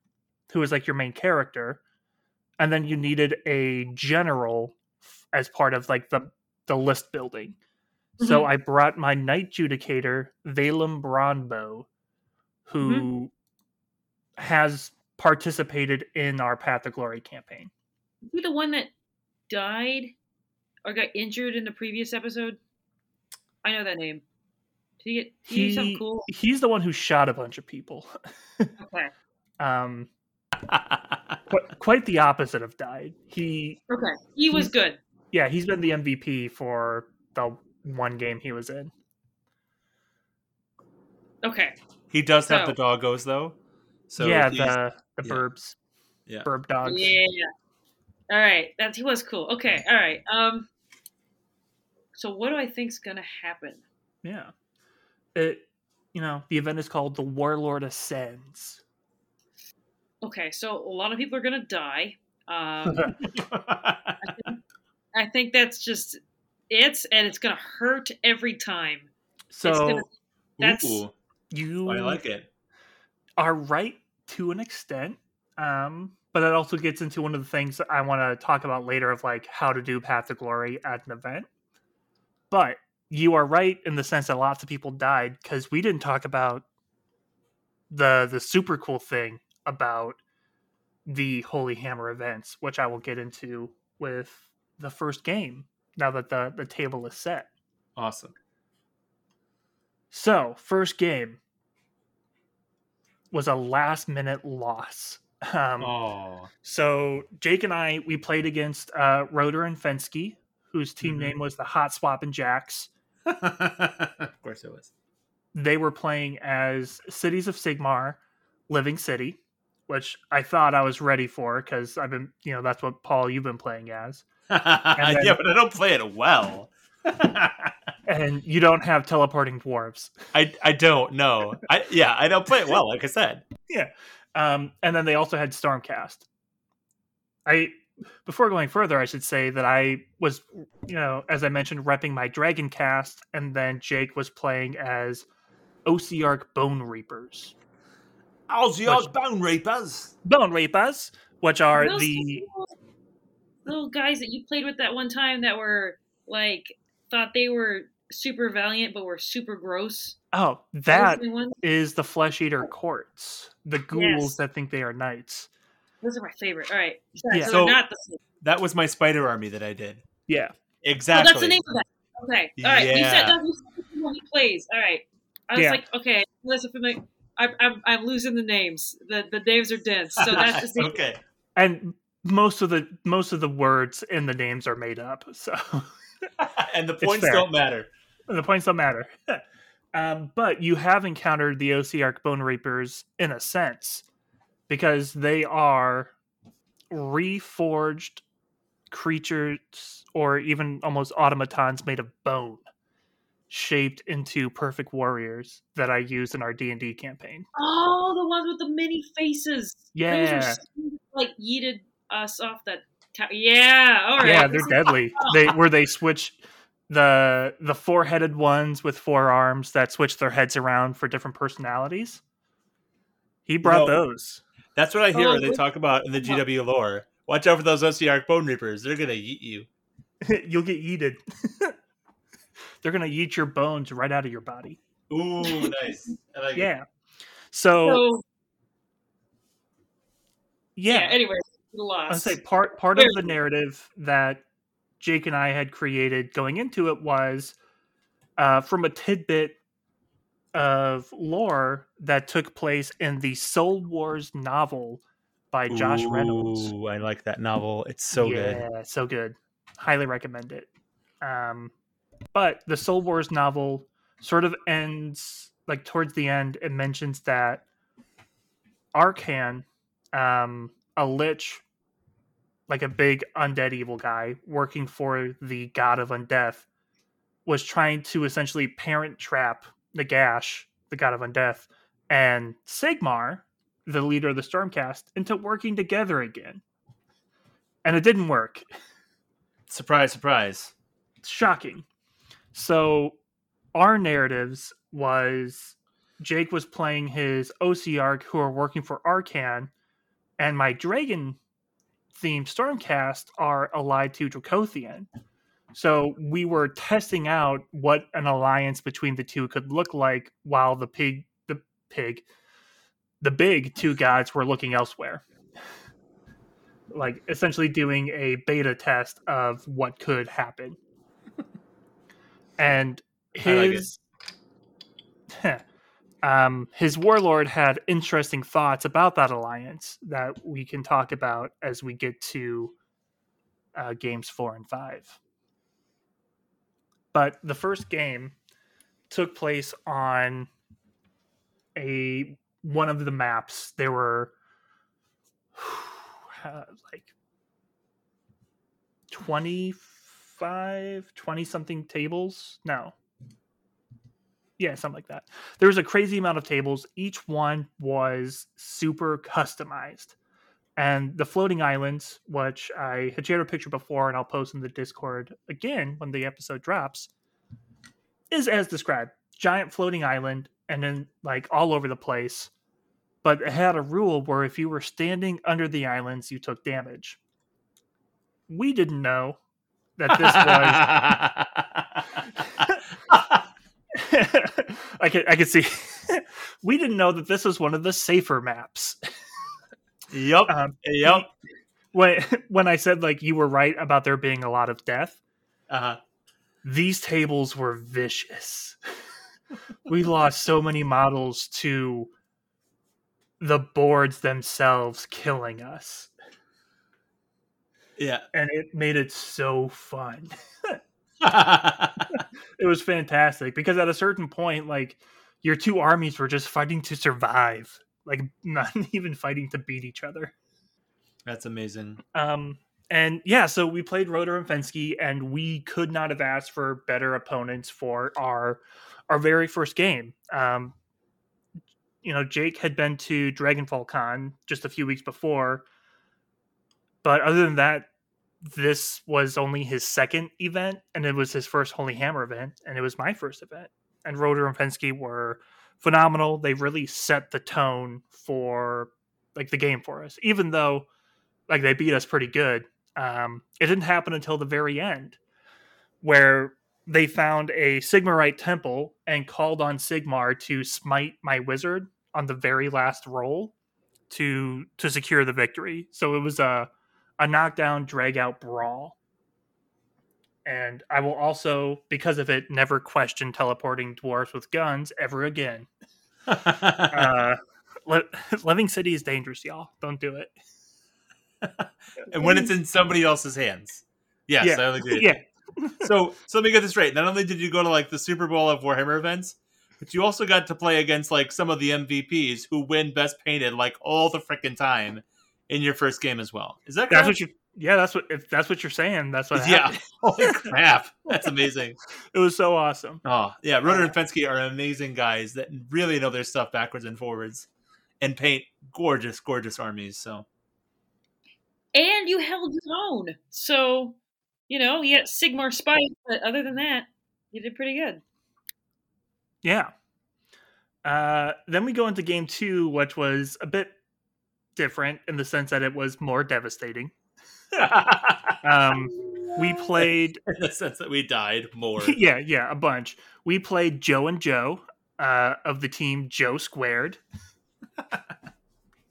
who was like your main character, and then you needed a general as part of like the the list building. So Mhm. I brought my Knight Judicator, Valem Bronbow, who has participated in our Path to Glory campaign. Is he the one that died or got injured in the previous episode? I know that name. Did he get did he He, cool? he's the one who shot a bunch of people. Okay. Um, qu- quite the opposite of died. He Okay. He was good. yeah, he's been the MVP for the one game he was in. Okay. he does have So- the doggos though. So yeah, the the yeah. burbs, yeah. burb dogs. Yeah. All right. That he was cool. Okay. All right. Um. So what do I think's gonna happen? Yeah. It you know, the event is called the Warlord Ascends. Okay. So a lot of people are gonna die. Um. I think that's just it's and it's gonna hurt every time. So gonna- That's- Ooh, you I like it. are right to an extent. Um, but that also gets into one of the things that I want to talk about later of like how to do Path to Glory at an event. But you are right in the sense that lots of people died because we didn't talk about the the super cool thing about the Holy Hammer events, which I will get into with the first game now that the, the table is set. Awesome. So, first game was a last minute loss. Um, Oh, So Jake and I we played against uh, Roder and Fensky, whose team Mhm. name was the Hot Swap and Jacks. of course it was. They were playing as Cities of Sigmar, Living City, which I thought I was ready for because I've been, you know, that's what Paul you've been playing as, then- yeah, but I don't play it well. and you don't have teleporting dwarves. I I don't know. I yeah, I don't play it well. Like I said. Yeah, um, and then they also had Stormcast. I before going further, I should say that I was, you know, as I mentioned, repping my Dragon Cast, and then Jake was playing as Ossiarch Bone Reapers. How's the odds, Bone Reapers? Bone Reapers, which are Those the little, little guys that you played with that one time that were like thought they were super valiant but were super gross. oh that is the ones- is the Flesh Eater Courts, the ghouls Yes. that think they are knights. Those are my favorite. All right, Yeah. so, So- not the same. That was my spider army that I did. Yeah, Oh, Exactly. that's the name of that. Okay, all right. You Yeah. said that you said what he plays. All right. I was Yeah. like, okay, listen for me. I'm, I'm, I'm losing the names. The the names are dense, so that's just the okay. and most of the most of the words in the names are made up. So. and the points don't matter. the points don't matter. um, but you have encountered the Ossiarch Bone Reapers in a sense because they are reforged creatures or even almost automatons made of bone shaped into perfect warriors that I used in our D&D campaign. Oh, the ones with the mini faces. Those Yeah. so- like yeeted us off that. Ta- yeah. All right. Yeah, they're deadly. They where they switch the the four-headed ones with four arms that switch their heads around for different personalities. He brought No. those. That's what I hear Oh, they good. talk about in the GW lore. Watch out for those Ossiarch Bone Reapers. They're gonna eat you. You'll get yeeted. They're gonna eat your bones right out of your body. Ooh, nice. I like it. Yeah. So, So, yeah. yeah, Anyway, I lost. say part part of the narrative that Jake and I had created going into it was uh, from a tidbit of lore that took place in the Soul Wars novel by Josh Reynolds. Ooh, I like that novel. It's so good. Yeah, so good. Highly recommend it. Um, but the Soul Wars novel sort of ends like towards the end. It mentions that Arkhan, um, a lich, like a big undead evil guy working for the god of undeath, was trying to essentially parent trap Nagash, the god of undeath, and Sigmar, the leader of the Stormcast, into working together again. And it didn't work. Surprise, surprise. It's shocking. So our narratives was Jake was playing his Ossiarch who are working for Arkhan, and my dragon themed Stormcast are allied to Dracothion. So we were testing out what an alliance between the two could look like while the pig the pig the big two gods were looking elsewhere. Like essentially doing a beta test of what could happen. And I like his um his warlord had interesting thoughts about that alliance that we can talk about as we get to uh, games four and five. But the first game took place on a one of the maps. There were uh, like 25, 20 something tables. No. Yeah, something like that. There was a crazy amount of tables. Each one was super customized. And the floating islands, which I had shared a picture before and I'll post in the Discord again when the episode drops, is as described giant floating island and then like all over the place. But it had a rule where if you were standing under the islands, you took damage. We didn't know that this was. I could I could see. we didn't know that this was one of the safer maps. yep. Um, yep. when when I said like you were right about there being a lot of death, Uh-huh. these tables were vicious. we lost so many models to the boards themselves killing us, Yeah. and it made it so fun. It was fantastic because at a certain point, like your two armies were just fighting to survive, like not even fighting to beat each other. That's amazing. Um, and yeah, so we played Rotor and Fensky, and we could not have asked for better opponents for our our very first game. Um, you know, Jake had been to Dragonfall Con just a few weeks before, but other than that, this was only his second event, and it was his first Holy Hammer event, and it was my first event. And Rotor and Fensky were phenomenal. They really set the tone for like the game for us, even though like they beat us pretty good. Um, it didn't happen until the very end, where they found a Sigmarite temple and called on Sigmar to smite my wizard on the very last roll to to secure the victory. So it was a a knockdown drag out brawl. And I will also, because of it, never question teleporting dwarves with guns ever again. Uh, li- living city is dangerous, y'all. Don't do it. and when it's in somebody else's hands. Yes, Yeah. I agree. Yeah, So, so let me get this straight. Not only did you go to like the Super Bowl of Warhammer events, but you also got to play against like some of the MVPs who win Best Painted like all the freaking time in your first game as well. Is that that's correct? what you. Yeah, that's what. If that's what you're saying, that's what. yeah. happened. Holy crap! That's amazing. It was so awesome. Oh yeah, Rotor and Fensky are amazing guys that really know their stuff backwards and forwards, and paint gorgeous, gorgeous armies. So And you held your own. So, you know, you got Sigmar Spike, but other than that, you did pretty good. Yeah. Uh, then we go into game two, which was a bit different in the sense that it was more devastating. Um, we played, in the sense that we died more. yeah, yeah, a bunch. We played Joe and Joe uh, of the team Joe Squared.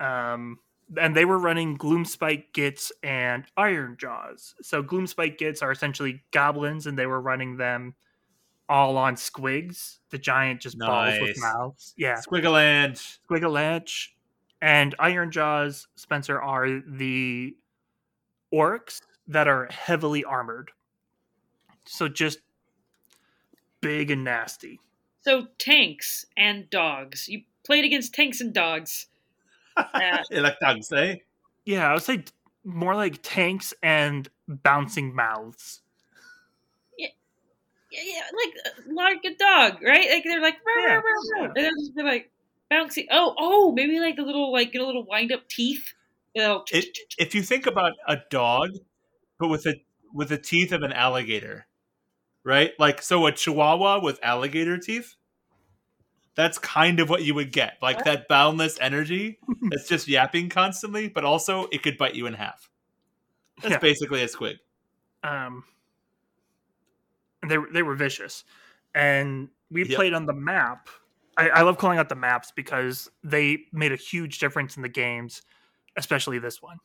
um, and they were running Gloomspite Gitz and Ironjawz. So Gloomspite Gitz are essentially goblins, and they were running them all on squigs, the giant just balls with Nice. mouths. Yeah, Squigaland. Squigalanche and Ironjawz, Spencer, are the orcs that are heavily armored. So just big and nasty. So, tanks and dogs. You played against tanks and dogs. Uh, like dogs, eh? Yeah, I would say more like tanks and bouncing mouths. yeah, yeah, like uh, like a dog, right? Like they're like, Yeah, row, row, row," and they're just they're like bouncy. Oh, oh, maybe like the little like you know, little wind up teeth. They'll It, if you think about a dog, but with a with the teeth of an alligator, right? Like so, a Chihuahua with alligator teeth. That's kind of what you would get, like that boundless energy that's just yapping constantly, but also it could bite you in half. That's Yeah. basically a squig. Um, they were- they were vicious, and we Yep. played on the map. I, I love calling out the maps because they made a huge difference in the games, especially this one.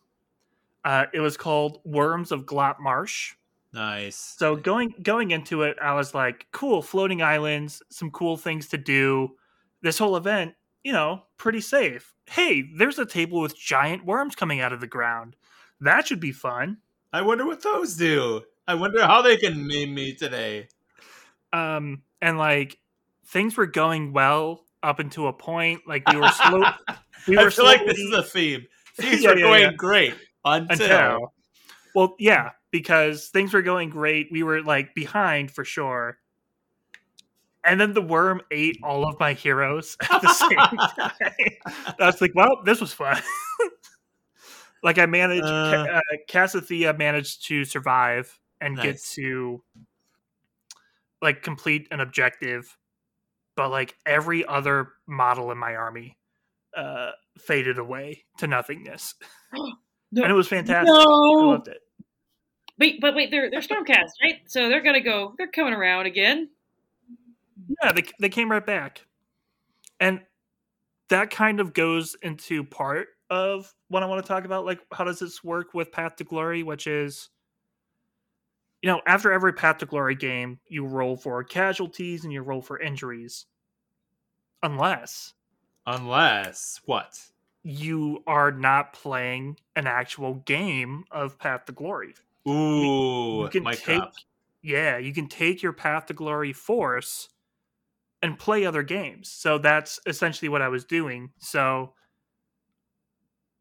Uh, it was called Worms of Glop Marsh. Nice. So going going into it, I was like, cool, floating islands, some cool things to do. This whole event, you know, pretty safe. Hey, there's a table with giant worms coming out of the ground. That should be fun. I wonder what those do. I wonder how they can meme me today. Um, and like things were going well up until a point. Like we were slow. We I were feel like this is a theme. Things Yeah, are yeah, going yeah. great until, until well yeah because things were going great we were like behind for sure and then the worm ate all of my heroes at the same time i was like well this was fun Like I managed, Uh. uh, Cassathea managed to survive and get to like complete an objective, but like every other model in my army uh faded away to nothingness, No. and it was fantastic. I loved it. Wait, but wait, they're they're Stormcast, right? So they're gonna go. They're coming around again. Yeah, they they came right back, and that kind of goes into part of what I want to talk about. Like, how does this work with Path to Glory? Which is, you know, after every Path to Glory game, you roll for casualties and you roll for injuries, unless Unless what? you are not playing an actual game of Path to Glory. Ooh, you can take yeah you can take your path to glory force and play other games. So that's essentially what i was doing. So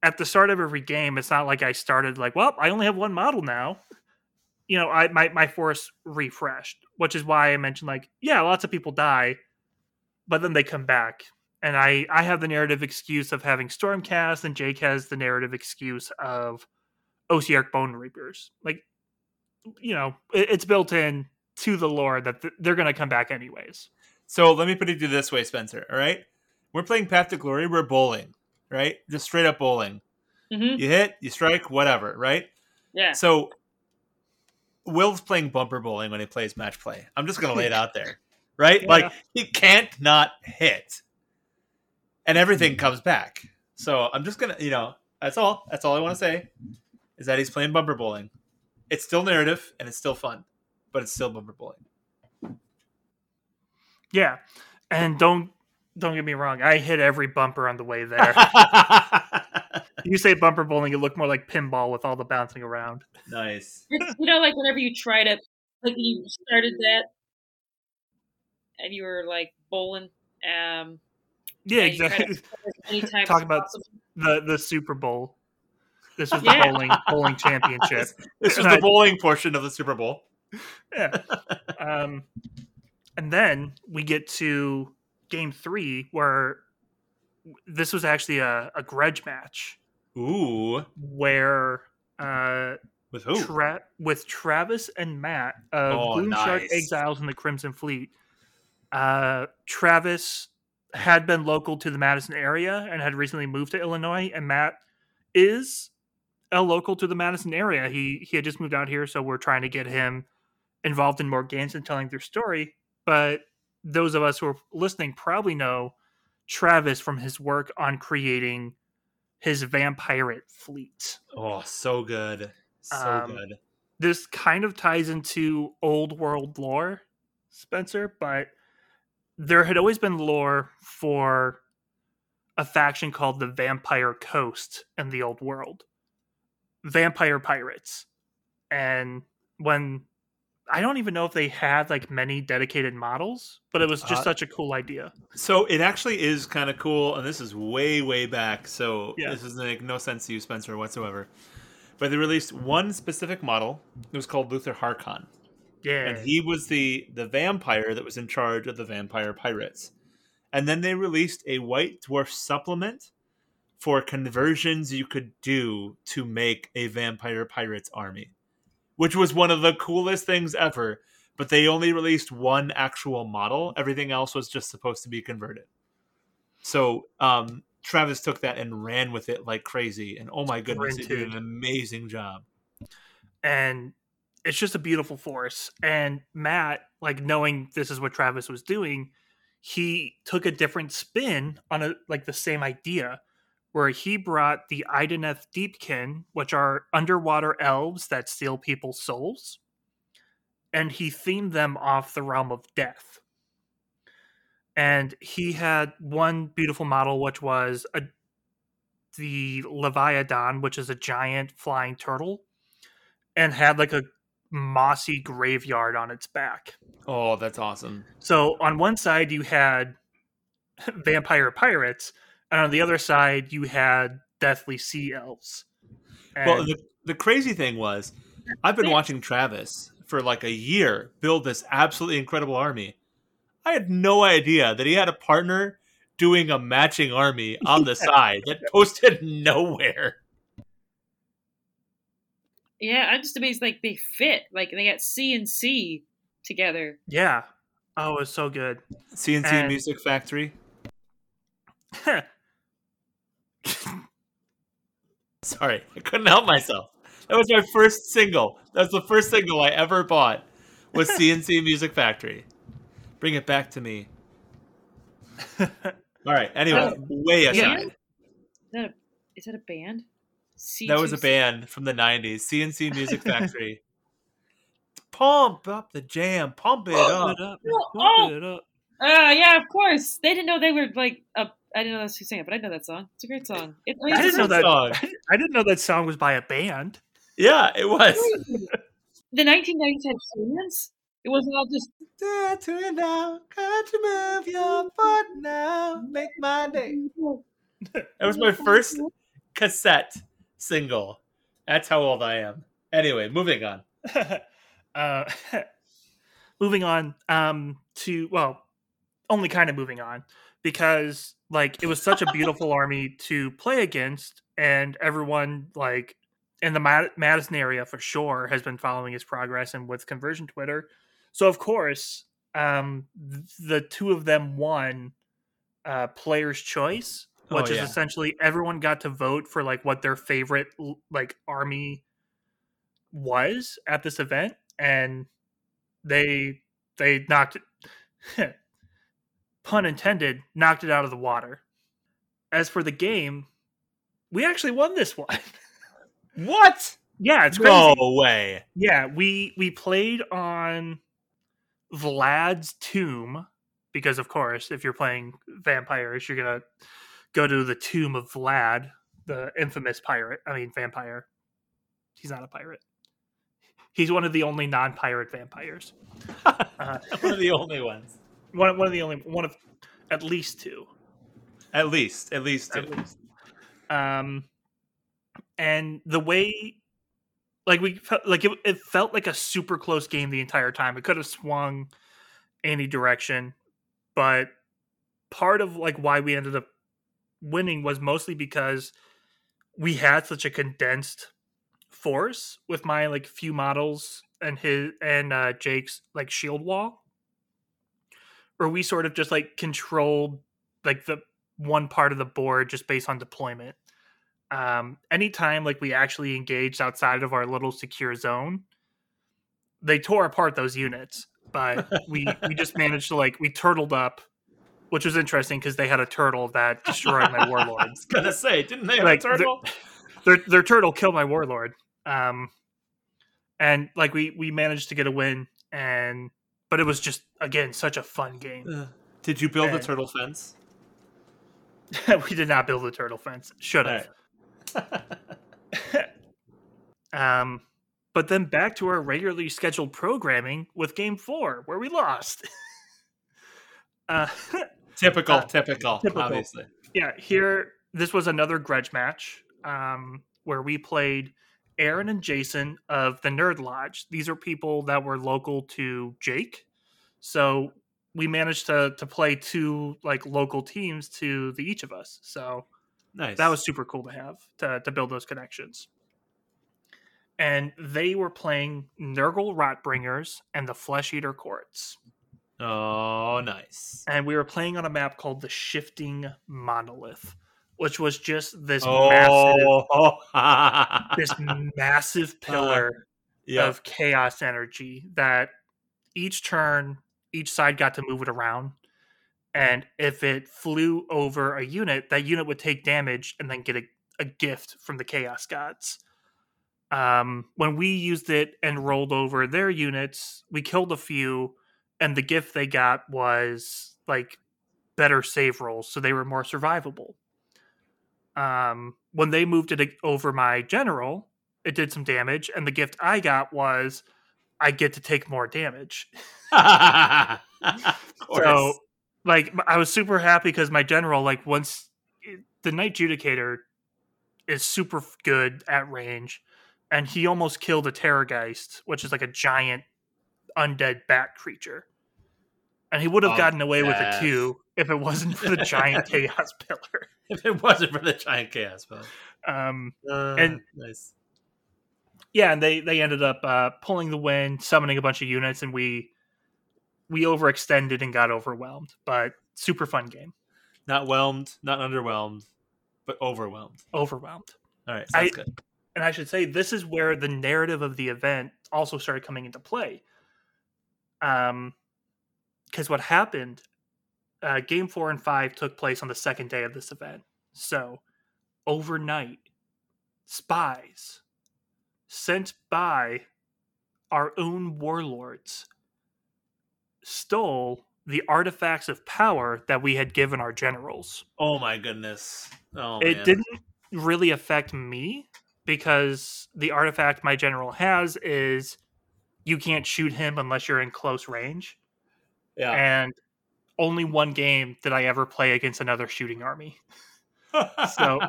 at the start of every game it's not like i started like well i only have one model now you know i my, my force refreshed which is why i mentioned like yeah lots of people die but then they come back and i i have the narrative excuse of having stormcast and jake has the narrative excuse of Ossiarch Bone Reapers. Like, you know, it, it's built in to the lore that th- they're going to come back anyways. So let me put it to this way, Spencer. All right, we're playing Path to Glory. We're bowling, right? Just straight up bowling. Mm-hmm. You hit, you strike, whatever, right? Yeah. So Will's playing bumper bowling when he plays match play. I'm just gonna lay it out there, right? Yeah. Like he can't not hit, and everything mm. comes back. So I'm just gonna, you know, that's all. That's all I want to say is that he's playing bumper bowling. It's still narrative and it's still fun, but it's still bumper bowling. Yeah. And don't don't get me wrong, I hit every bumper on the way there. you say bumper bowling, it looked more like pinball with all the bouncing around. nice. It's, you know, like whenever you try to, like you started that, and you were like bowling. Um, Yeah, and you tried to exactly. score as many times Talk about- possible. The the Super Bowl. This was Yeah. the bowling bowling championship. This was And the I- bowling portion of the Super Bowl. Yeah. Um, and then we get to game three, where this was actually a, a grudge match Ooh, where uh, with who? Tra- with Travis and Matt of Oh, Gloom Shark. Exiles and the Crimson Fleet. Uh, Travis had been local to the Madison area and had recently moved to Illinois, and Matt is a local to the Madison area. He he had just moved out here, so we're trying to get him involved in more games and telling their story. But those of us who are listening probably know Travis from his work on creating his vampire fleet. Oh, so good, so Um, good. this kind of ties into old world lore, Spencer, but there had always been lore for a faction called the Vampire Coast in the old world. Vampire pirates. And when I don't even know if they had like many dedicated models, but it was just Uh, such a cool idea. So it actually is kind of cool, and this is way, way back. So Yeah. this is make no sense to you, Spencer, whatsoever. But they released one specific model. It was called Luther Harkon, Yeah. and he was the the vampire that was in charge of the vampire pirates. And then they released a White Dwarf supplement for conversions you could do to make a vampire pirates army, which was one of the coolest things ever. But they only released one actual model. Everything else was just supposed to be converted. So um, Travis took that and ran with it like crazy. And oh my goodness, it did an amazing job. and it's just a beautiful force. And Matt, like knowing this is what Travis was doing, he took a different spin on a like the same idea, where he brought the Idoneth Deepkin, which are underwater elves that steal people's souls, and he themed them off the realm of death. And he had one beautiful model, which was a the Leviadon, which is a giant flying turtle and had like a mossy graveyard on its back. Oh, that's awesome. So on one side you had vampire pirates, and on the other side you had deathly sea elves. Well, the, the crazy thing was, I've been watching Travis for like a year build this absolutely incredible army. I had no idea that he had a partner doing a matching army on the side that posted nowhere. Yeah, I'm just amazed. Like they fit. Like they got C and C together. Yeah. Oh, it was so good. CNC And- C Music Factory. Sorry, I couldn't help myself. That was my first single. That was the first single I ever bought. Was C+C Music Factory. Bring it back to me. All right. Anyway, Oh, way aside. yeah. Is that a is that a band? C That was a band from the '90s. C+C Music Factory. Pump up the jam. Pump it up. It up. Oh, Pump oh. it up. Uh, yeah, of course. They didn't know they were like a. I didn't know that's who sang it, but I know that song. It's a great song. It, I didn't know that. Song. I didn't know that song was by a band. Yeah, it was. The 1990s had bands. It wasn't all just. Dare to it now. Can't you move your foot now? Make my day. That was my first cassette single. That's how old I am. Anyway, moving on. uh, moving on um, to well, only kind of moving on because like it was such a beautiful army to play against, and everyone like in the Mad- Madison area for sure has been following his progress and with conversion Twitter. So of course, um, th- the two of them won uh, Player's Choice, Oh, which is essentially everyone got to vote for like what their favorite like army was at this event and they they knocked it pun intended knocked it out of the water as for the game we actually won this one What? yeah it's crazy No way. yeah we we played on vlad's tomb because of course if you're playing vampires you're gonna go to the tomb of vlad the infamous pirate i mean vampire he's not a pirate he's one of the only non-pirate vampires uh, One of the only ones. One, one of the only one of at least two At least. At least two. at least. Um, and the way, like we felt like it, it felt like a super close game the entire time. It could have swung any direction, but part of like why we ended up winning was mostly because we had such a condensed force with my like few models and his and uh Jake's like shield wall where we sort of just like controlled like the one part of the board just based on deployment. Um, anytime like we actually engaged outside of our little secure zone, they tore apart those units. But we we just managed to like we turtled up, which was interesting because they had a turtle that destroyed my warlord. I was gonna say, didn't they have Like, a turtle? Their their turtle killed my warlord. Um, and like we we managed to get a win, and but it was just again such a fun game. Uh, Did you build the And- turtle fence? we did not build a turtle fence. Should have. Um, but then back to our regularly scheduled programming with Game Four, where we lost. uh, typical, Uh, typical, typical. obviously. yeah, here this was another grudge match um, where we played Aaron and Jason of the Nerd Lodge. These are people that were local to Jake, so we managed to to play two like local teams to the each of us. So Nice. that was super cool to have to, to build those connections. And they were playing Nurgle Rotbringers and the Flesh Eater Courts. oh nice. And we were playing on a map called the Shifting Monolith, which was just this Oh, massive this massive pillar yeah. of chaos energy that each turn each side got to move it around. And if it flew over a unit, that unit would take damage and then get a, a gift from the chaos gods. Um, when we used it and rolled over their units, we killed a few, and the gift they got was like better save rolls, so they were more survivable. Um, when they moved it over my general, it did some damage, and the gift I got was I get to take more damage. of. So, like, I was super happy because my general, like, once the Knight Judicator is super good at range, and he almost killed a Terrorgeist, which is like a giant undead bat creature. And he would have Oh, gotten away with yes. it too if it wasn't for the giant chaos pillar. if it wasn't for the giant chaos, pillar. Um, uh, And- nice. Yeah, and they they ended up uh, pulling the win, summoning a bunch of units, and we we overextended and got overwhelmed. But super fun game. Not whelmed, not underwhelmed, but overwhelmed. Overwhelmed. All right, sounds I- good. and I should say this is where the narrative of the event also started coming into play. Um, because what happened, uh, game four and five took place on the second day of this event. So, overnight, spies sent by our own warlords stole the artifacts of power that we had given our generals Oh my goodness. Oh it man. didn't really affect me because the artifact my general has is you can't shoot him unless you're in close range Yeah. and only one game did i ever play against another shooting army so-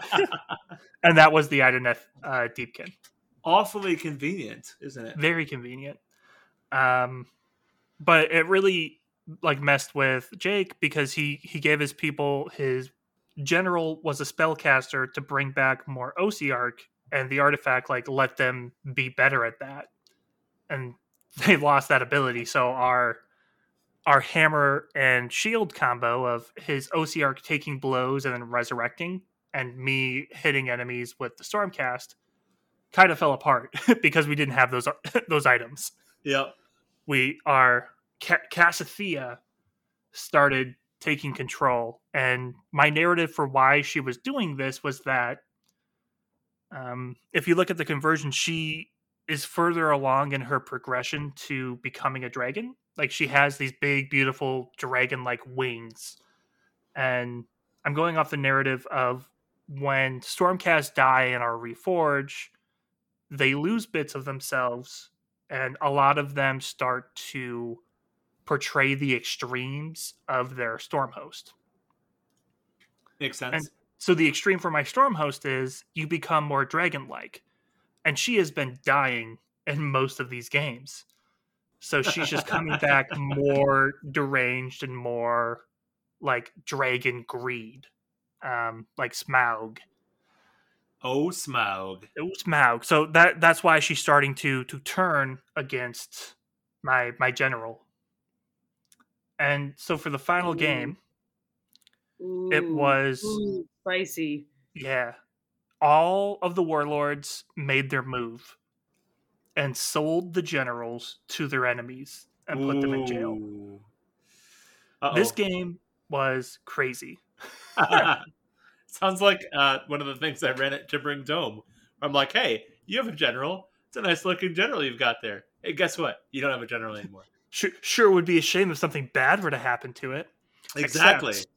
and that was the Idoneth uh, deepkin awfully convenient, isn't it? very convenient um but it really like messed with jake because he he gave his people his general was a spellcaster to bring back more Ossiarch, and the artifact like let them be better at that, and they lost that ability. So our our hammer and shield combo of his Ossiarch taking blows and then resurrecting, and me hitting enemies with the stormcast, kind of fell apart because we didn't have those those items Yep. we are Ca- started taking control and my narrative for why she was doing this was that um, if you look at the conversion she is further along in her progression to becoming a dragon like she has these big beautiful dragon like wings and i'm going off the narrative of when stormcast die and are reforged they lose bits of themselves and a lot of them start to portray the extremes of their storm host. Makes sense. So the extreme for my storm host is you become more dragon like. And she has been dying in most of these games. So she's just coming back more deranged and more like dragon greed. Um, like Smaug. oh, Smaug. Oh, Smaug. So that that's why she's starting to to turn against my my general. And so for the final Ooh. game, it was ooh, spicy. yeah, all of the warlords made their move and sold the generals to their enemies and put them in jail. Uh-oh. This game was crazy. Sounds like uh, one of the things I ran at Gibbering Dome. I'm like, hey, you have a general. It's a nice looking general you've got there. Hey, guess what? You don't have a general anymore. Sure, sure would be a shame if something bad were to happen to it. Exactly. Except,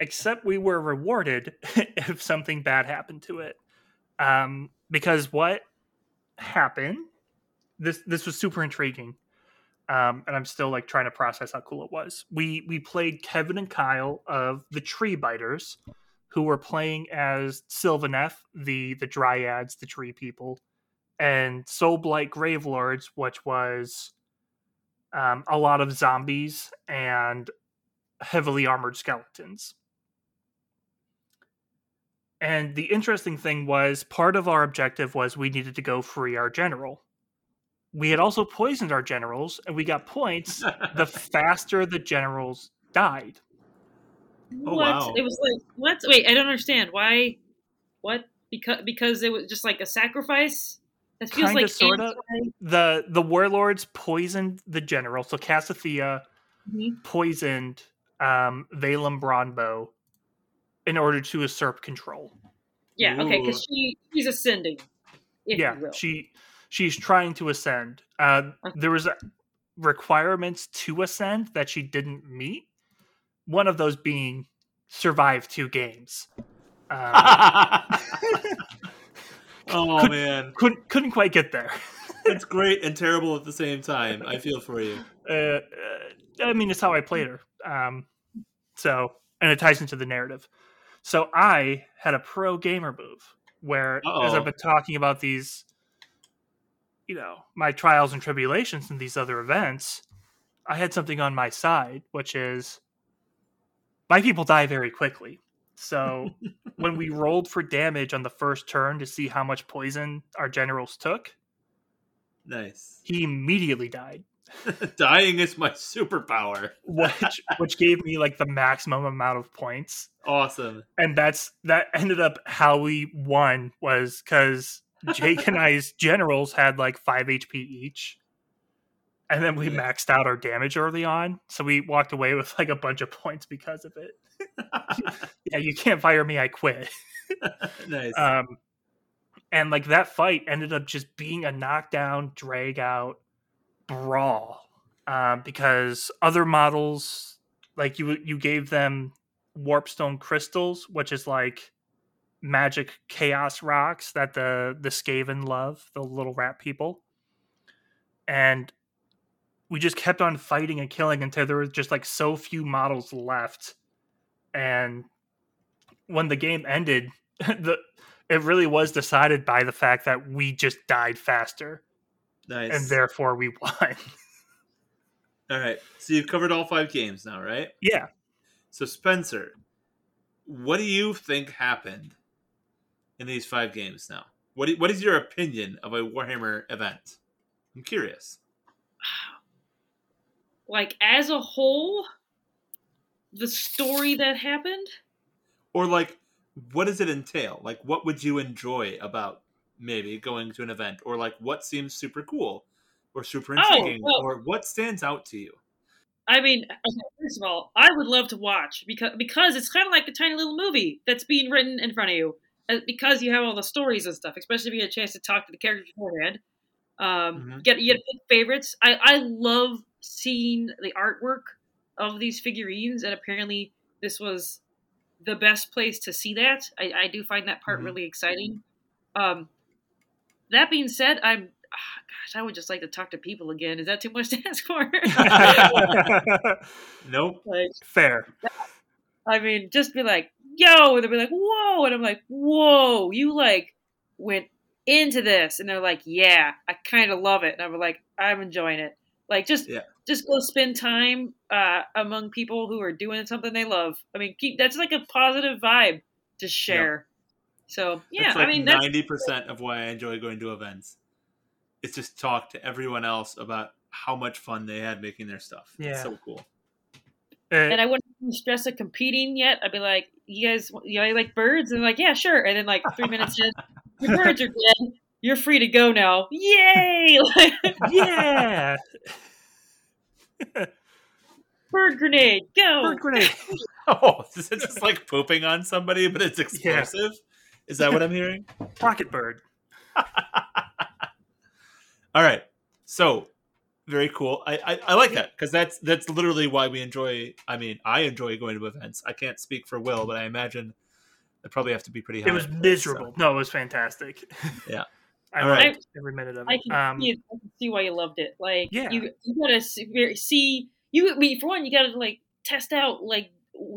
except we were rewarded if something bad happened to it. Um, because what happened? This this was super intriguing, um, and I'm still like trying to process how cool it was. We we played Kevin and Kyle of the Tree Biters, who were playing as Sylvaneth, the the Dryads, the Tree People, and Soul Blight Gravelords, which was um, a lot of zombies and heavily armored skeletons. And the interesting thing was part of our objective was we needed to go free our general. We had also poisoned our generals and we got points the faster the generals died. Oh, what? wow. It was like what? Wait, I don't understand. Why? What? Because because it was just like a sacrifice. That feels Kinda, like sorta. anti- The the warlords poisoned the general. So Cassiothea Mhm. poisoned um Valem Bronbow in order to usurp control. Yeah. Okay. Because she she's ascending. If yeah you will. she she's trying to ascend uh Okay. there was requirements to ascend that she didn't meet one of those being survive two games um, oh man, couldn't couldn't quite get there it's great and terrible at the same time. I feel for you. uh, uh, i mean it's how i played her um so and it ties into the narrative so i had a pro gamer move where as Uh-oh. i've been talking about these you know my trials and tribulations and these other events i had something on my side which is my people die very quickly So when we rolled for damage on the first turn to see how much poison our generals took, Nice. he immediately died, Dying is my superpower. which which gave me like the maximum amount of points. Awesome. And that's that ended up how we won was because Jake and I's generals had like five HP each. And then we Yeah. maxed out our damage early on. So we walked away with like a bunch of points because of it. Yeah, you can't fire me, I quit. nice. Um, and like that fight ended up just being a knockdown, drag out brawl. Um, because other models, like you, you gave them warpstone crystals, which is like magic chaos rocks that the the Skaven love, the little rat people. And we just kept on fighting and killing until there were just like so few models left. And when the game ended, the it really was decided by the fact that we just died faster nice. and therefore we won. all right. So you've covered all five games now, right? yeah. So Spencer, what do you think happened in these five games now? What do, what is your opinion of a Warhammer event? I'm curious. Like as a whole, the story that happened. Or like what does it entail? Like what would you enjoy about maybe going to an event or like what seems super cool or super Oh, intriguing well- or what stands out to you? I mean, first of all, I would love to watch because because it's kind of like a tiny little movie that's being written in front of you. Uh, Because you have all the stories and stuff, especially if you get a chance to talk to the characters beforehand. Um, Mhm. get you get favorites. I I love seeing the artwork of these figurines, and apparently this was the best place to see that. I, I do find that part Mhm. really exciting. Um, that being said, I'm ah, gosh, I would just like to talk to people again. Is that too much to ask for? Nope. like, Fair. I mean, just be like, yo, and they'll be like, whoa, and I'm like, whoa, you like went into this, and they're like, yeah, I kind of love it, and I'm like, I'm enjoying it. Like, just Yeah. just go spend time uh, among people who are doing something they love. I mean, keep that's like a positive vibe to share. So yeah, that's like I mean, ninety percent of why I enjoy going to events. It's just talk to everyone else about how much fun they had making their stuff. It's Yeah. so cool. Uh, and I wouldn't stress of competing yet. I'd be like, you guys, you know, like birds, and like, yeah, sure. And then like three minutes in, your birds are dead. You're free to go now. Yay! Like, yeah. bird grenade, go! Bird grenade. Oh, is it just like pooping on somebody, but it's explosive? Is that what I'm hearing? Rocket bird. All right. So very cool. I I, I like that because that's that's literally why we enjoy. I mean, I enjoy going to events. I can't speak for Will, but I imagine they probably have to be pretty. High It was for so- miserable. No, it was fantastic. Yeah. I All loved every minute of I it. can, Um, see, I can see why you loved it. Like, Yeah. you you gotta see, see you. I mean, for one, you gotta like test out like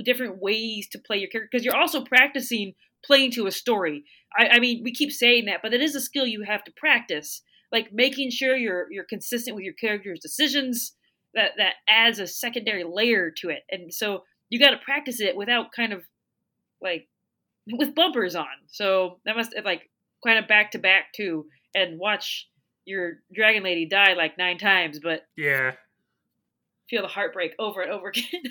different ways to play your character because you're also practicing playing to a story. I, I mean, we keep saying that, but it is a skill you have to practice. Like making sure you're you're consistent with your character's decisions. That that adds a secondary layer to it, and so you got to practice it without kind of like with bumpers on. So that must like kind of back to back too, and watch your dragon lady die like nine times, but yeah. feel the heartbreak over and over again.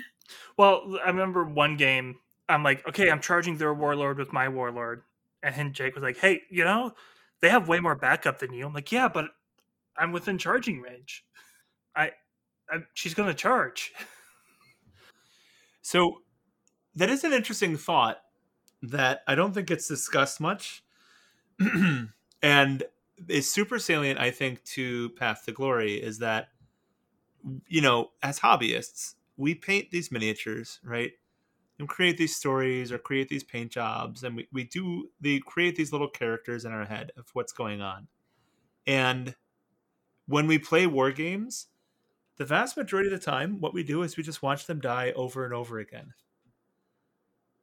Well, I remember one game. I'm like, okay, I'm charging their warlord with my warlord, and then Jake was like, "Hey, you know, they have way more backup than you." I'm like, "Yeah, but I'm within charging range. I, I she's gonna charge." So that is an interesting thought that I don't think it's discussed much, and is super salient. I think to Path to Glory is that you know, as hobbyists, we paint these miniatures, right? And create these stories or create these paint jobs, and we, we do they create these little characters in our head of what's going on. And when we play war games, the vast majority of the time, what we do is we just watch them die over and over again.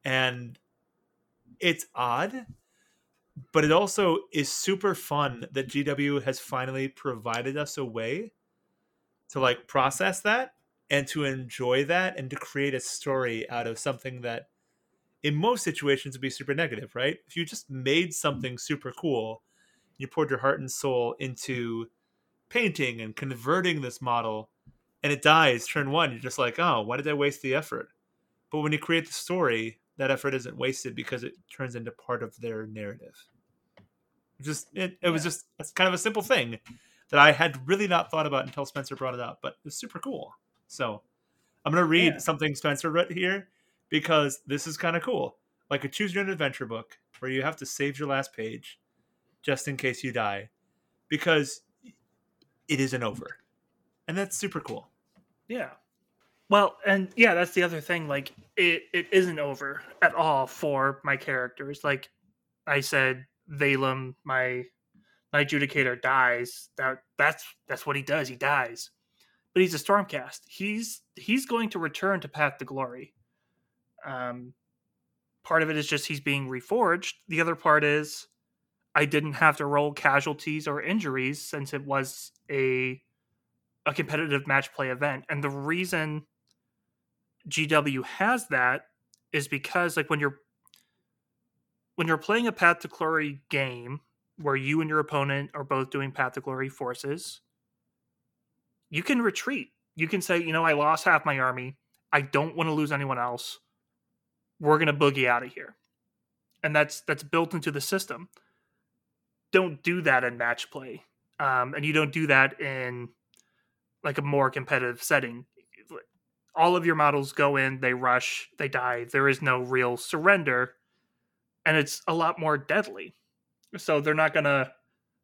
And it's odd, but it also is super fun that GW has finally provided us a way to like process that and to enjoy that and to create a story out of something that in most situations would be super negative, right? If you just made something mm-hmm. super cool, you poured your heart and soul into painting and converting this model, and it dies turn one, you're just like, oh, why did I waste the effort? But when you create the story, that effort isn't wasted because it turns into part of their narrative. Just it, it was just it's kind of a simple thing that I had really not thought about until Spencer brought it up, but it's super cool. So I'm gonna read Yeah. something Spencer wrote here because this is kind of cool. Like a choose your own adventure book where you have to save your last page just in case you die. Because it isn't over. And that's super cool. Yeah. Well, and yeah, that's the other thing. Like, it, it isn't over at all for my characters. Like I said, Valem, my my adjudicator dies. That that's that's what he does. He dies. But he's a stormcast. He's he's going to return to Path to Glory. Um part of it is just he's being reforged. The other part is I didn't have to roll casualties or injuries since it was a a competitive match play event. And the reason GW has that is because like when you're when you're playing a Path to Glory game where you and your opponent are both doing Path to Glory forces, you can retreat. You can say, you know, I lost half my army. I don't want to lose anyone else. We're gonna boogie out of here. And that's that's built into the system. Don't do that in match play. Um, and you don't do that in like a more competitive setting. All of your models go in, they rush, they die. There is no real surrender, and it's a lot more deadly. So they're not going to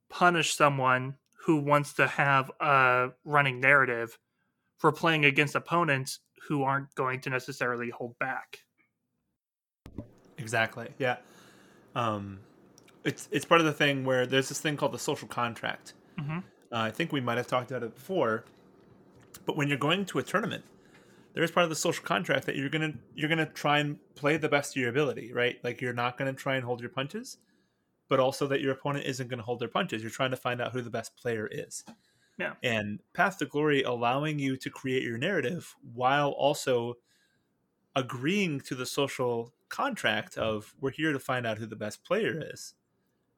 punish someone who wants to have a running narrative for playing against opponents who aren't going to necessarily hold back. Exactly. Yeah. Um, it's it's part of the thing where there's this thing called the social contract. Mm-hmm. Uh, I think we might have talked about it before, but when you're going to a tournament, there is part of the social contract that you're gonna you're gonna try and play the best of your ability, right? Like you're not gonna try and hold your punches, but also that your opponent isn't gonna hold their punches. You're trying to find out who the best player is. Yeah. And Path to Glory allowing you to create your narrative while also agreeing to the social contract of we're here to find out who the best player is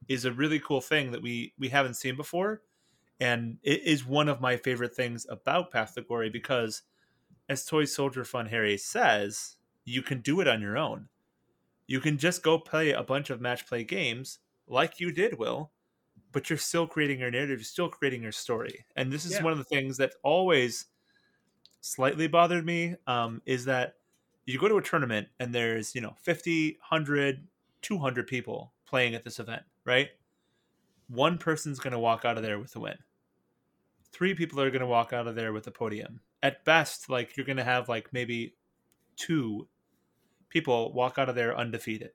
is a really cool thing that we we haven't seen before and it is one of my favorite things about Path to Glory because as Toy Soldier Fun Harry says, you can do it on your own. You can just go play a bunch of match play games like you did, Will, but you're still creating your narrative, you're still creating your story. And this is Yeah. one of the things that always slightly bothered me um, is that you go to a tournament and there's, you know, 50, 100, 200 people playing at this event, right? One person's going to walk out of there with a win. Three people are going to walk out of there with a podium. At best, like you're going to have like maybe two people walk out of there undefeated.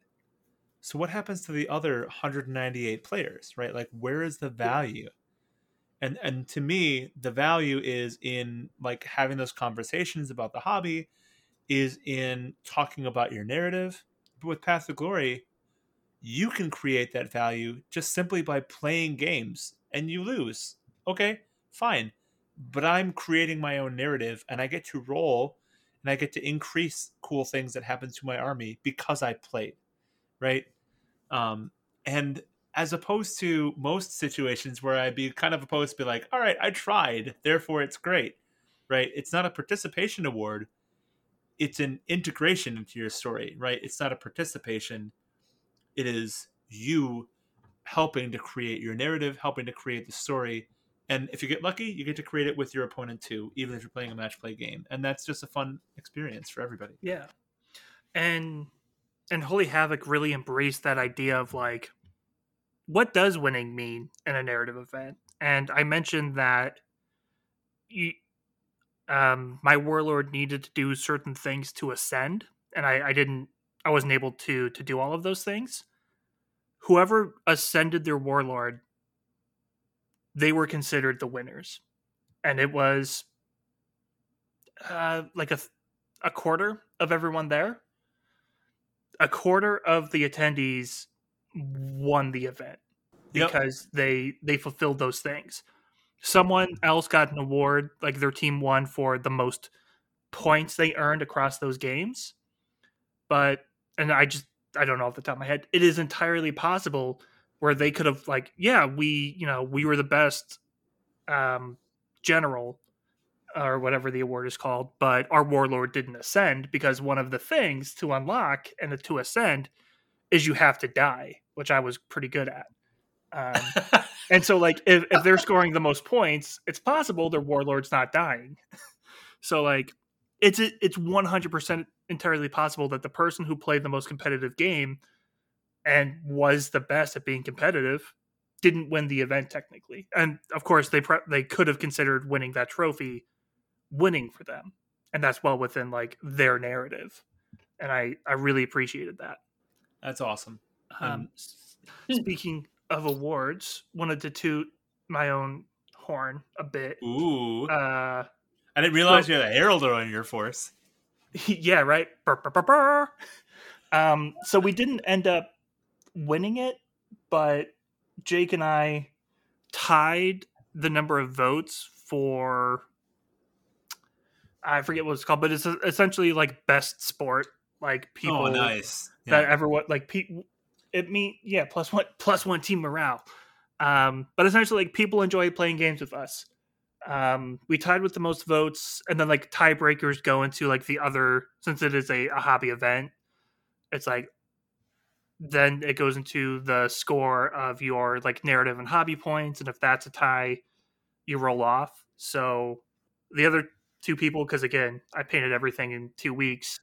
So what happens to the other 198 players, right? Like where is the value? And and to me, the value is in like having those conversations about the hobby, is in talking about your narrative. But with Path to Glory, you can create that value just simply by playing games and you lose. Okay, fine. But I'm creating my own narrative and I get to roll and I get to increase cool things that happen to my army because I played, right? Um, and as opposed to most situations where I'd be kind of opposed to be like, all right, I tried, therefore it's great, right? It's not a participation award, it's an integration into your story, right? It's not a participation, it is you helping to create your narrative, helping to create the story. And if you get lucky, you get to create it with your opponent too, even if you're playing a match play game. And that's just a fun experience for everybody. Yeah. And and Holy Havoc really embraced that idea of like what does winning mean in a narrative event? And I mentioned that you um my warlord needed to do certain things to ascend, and I, I didn't I wasn't able to to do all of those things. Whoever ascended their warlord, they were considered the winners. And it was uh like a a quarter of everyone there a quarter of the attendees won the event Yep. because they they fulfilled those things someone else got an award like their team won for the most points they earned across those games but and I just I don't know off the top of my head. It is entirely possible where they could have like, yeah, we you know we were the best um, general or whatever the award is called, but our warlord didn't ascend because one of the things to unlock and to ascend is you have to die, which I was pretty good at. Um, and so, like, if, if they're scoring the most points, it's possible their warlord's not dying. so, like, it's it's one hundred percent entirely possible that the person who played the most competitive game and was the best at being competitive didn't win the event technically. And of course, they pre- they could have considered winning that trophy winning for them, and that's well within like their narrative. And I I really appreciated that. That's awesome. Um, speaking of awards, wanted to toot my own horn a bit. Ooh. Uh, I didn't realize you had a heralder on your force. yeah, right. Burr, burr, burr. Um, so we didn't end up winning it, but Jake and I tied the number of votes for I forget what it's called, but it's essentially like best sport, like people oh, nice. that ever what like people it mean yeah plus one plus one team morale. Um, but essentially like people enjoy playing games with us. Um, we tied with the most votes, and then like tiebreakers go into like the other since it is a, a hobby event. It's like then it goes into the score of your like narrative and hobby points, and if that's a tie, you roll off. So the other two people, because again, I painted everything in two weeks.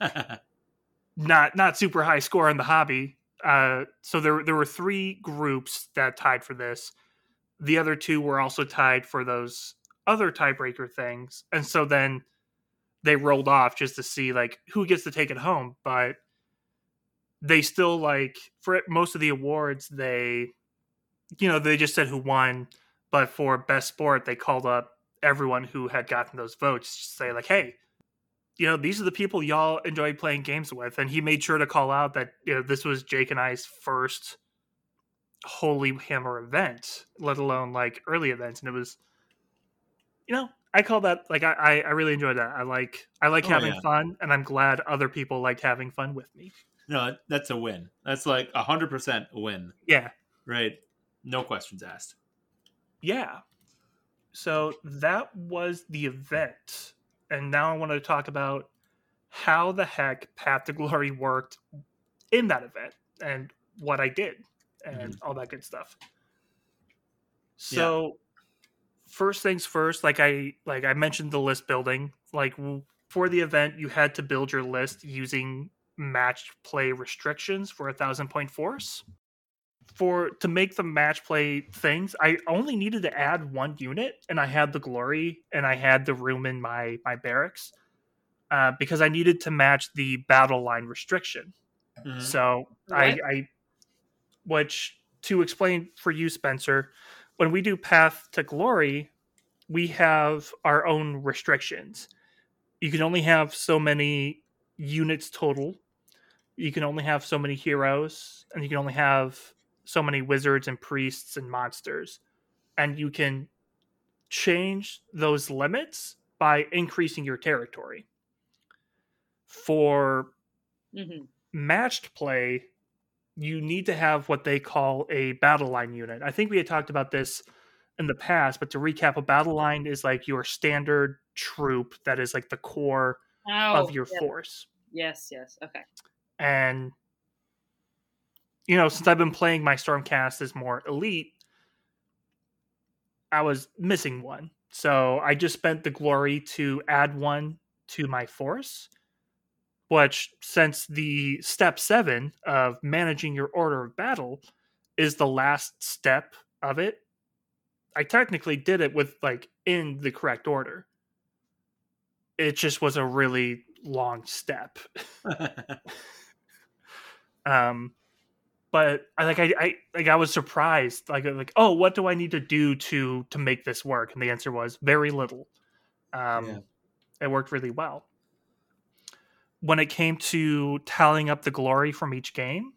not not super high score in the hobby. Uh, so there there were three groups that tied for this. The other two were also tied for those other tiebreaker things, and so then they rolled off just to see like who gets to take it home. But they still like for most of the awards they you know they just said who won but for best sport they called up everyone who had gotten those votes to say like hey you know these are the people y'all enjoy playing games with and he made sure to call out that you know this was jake and i's first holy hammer event let alone like early events and it was you know i call that like i i really enjoyed that i like i like Oh, having yeah. fun and i'm glad other people liked having fun with me no, that's a win. That's like a hundred percent a win, yeah right? No questions asked. Yeah. So that was the event. And now I want to talk about how the heck Path to Glory worked in that event and what I did and mm-hmm. all that good stuff. So first things first, like I like I mentioned the list building, like for the event you had to build your list using match play restrictions for a thousand point force for to make the match play things i only needed to add one unit and i had the glory and i had the room in my my barracks uh, because i needed to match the battle line restriction. Mhm. so I, I which to explain for you spencer when we do path to glory we have our own restrictions. You can only have so many units total. You can only have so many heroes and you can only have so many wizards and priests and monsters and you can change those limits by increasing your territory for hmm matched play you need to have what they call a battle line unit i think we had talked about this in the past but to recap a battle line is like your standard troop that is like the core Oh, of your yeah. force Yes, yes. Okay. and you know since i've been playing my stormcast as more elite i was missing one. So i just spent the glory to add one to my force which since the step seven of managing your order of battle is the last step of it i technically did it with like in the correct order. It just was a really long step. Um but i like I, I like i was surprised like like oh what do i need to do to to make this work? And the answer was very little. Um Yeah. it worked really well. When it came to tallying up the glory from each game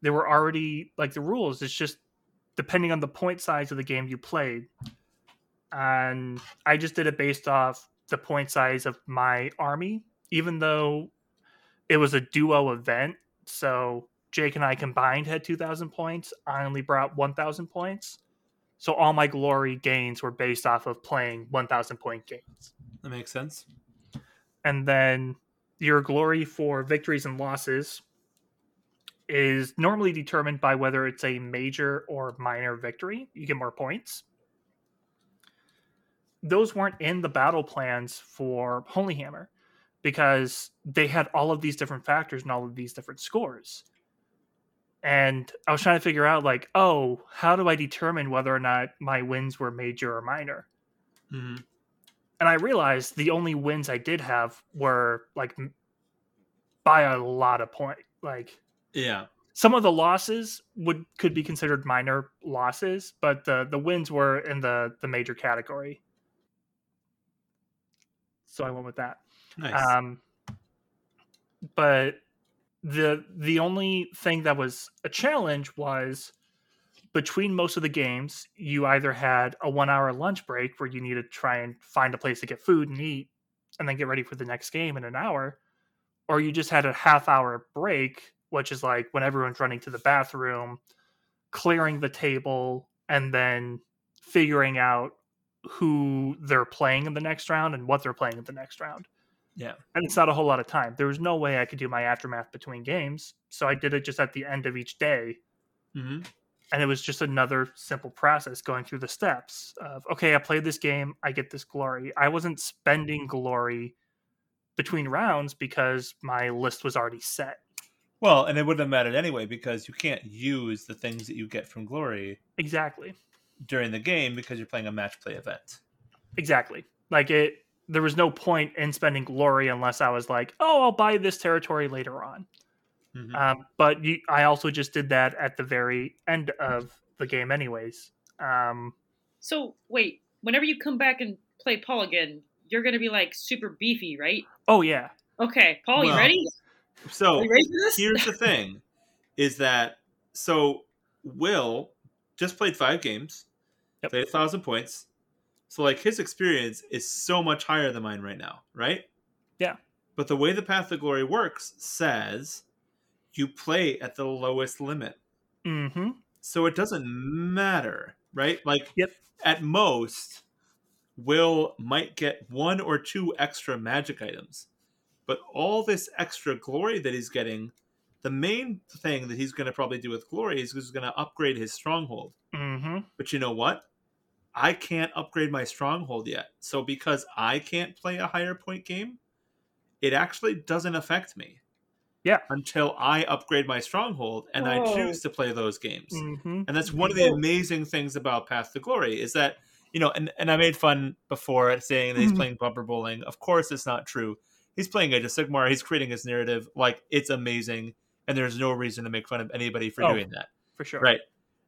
there were already like the rules. It's just depending on the point size of the game you played. And i just did it based off the point size of my army even though it was a duo event. So Jake and I combined had 2,000 points. I only brought 1,000 points. So all my glory gains were based off of playing 1,000 point games. That makes sense. And then your glory for victories and losses is normally determined by whether it's a major or minor victory. You get more points. Those weren't in the battle plans for Holy Hammer because they had all of these different factors and all of these different scores. And I was trying to figure out, like, oh, how do I determine whether or not my wins were major or minor? hmm And I realized the only wins I did have were like by a lot of point. Like Yeah. some of the losses would could be considered minor losses, but the the wins were in the the major category. So I went with that. Nice. Um, but the the only thing that was a challenge was between most of the games, you either had a one hour lunch break where you need to try and find a place to get food and eat, and then get ready for the next game in an hour, or you just had a half hour break, which is like when everyone's running to the bathroom, clearing the table, and then figuring out who they're playing in the next round and what they're playing in the next round yeah. and it's not a whole lot of time. There was no way I could do my aftermath between games, so I did it just at the end of each day, hmm and it was just another simple process going through the steps of okay, I played this game, I get this glory. I wasn't spending glory between rounds because my list was already set. Well, and it wouldn't have mattered anyway because you can't use the things that you get from glory Exactly. during the game because you're playing a match play event. Exactly. Like it there was no point in spending glory unless I was like, "Oh, I'll buy this territory later on." Mhm. Um, but you, I also just did that at the very end of the game, anyways. Um, So wait, whenever you come back and play Paul again, you're gonna be like super beefy, right? oh yeah, Okay, Paul, you ready? So you ready for this? here's the thing is that so Will just played five games, Yep. played a thousand points. So like his experience is so much higher than mine right now, right? Yeah. But the way the Path to Glory works says you play at the lowest limit. mm-hmm. So it doesn't matter, right? Like Yep. at most, Will might get one or two extra magic items. But all this extra glory that he's getting, the main thing that he's going to probably do with glory is he's going to upgrade his stronghold. Mm-hmm. But you know what? I can't upgrade my stronghold yet. So because I can't play a higher point game, it actually doesn't affect me. Yeah. Until I upgrade my stronghold and I choose to play those games. Mm-hmm. And that's one of the amazing things about Path to Glory is that, you know, and, and I made fun before at saying that he's Mhm. playing bumper bowling. Of course, it's not true. He's playing Age of Sigmar. He's creating his narrative. Like, it's amazing. And there's no reason to make fun of anybody for Oh. doing that. For sure. Right.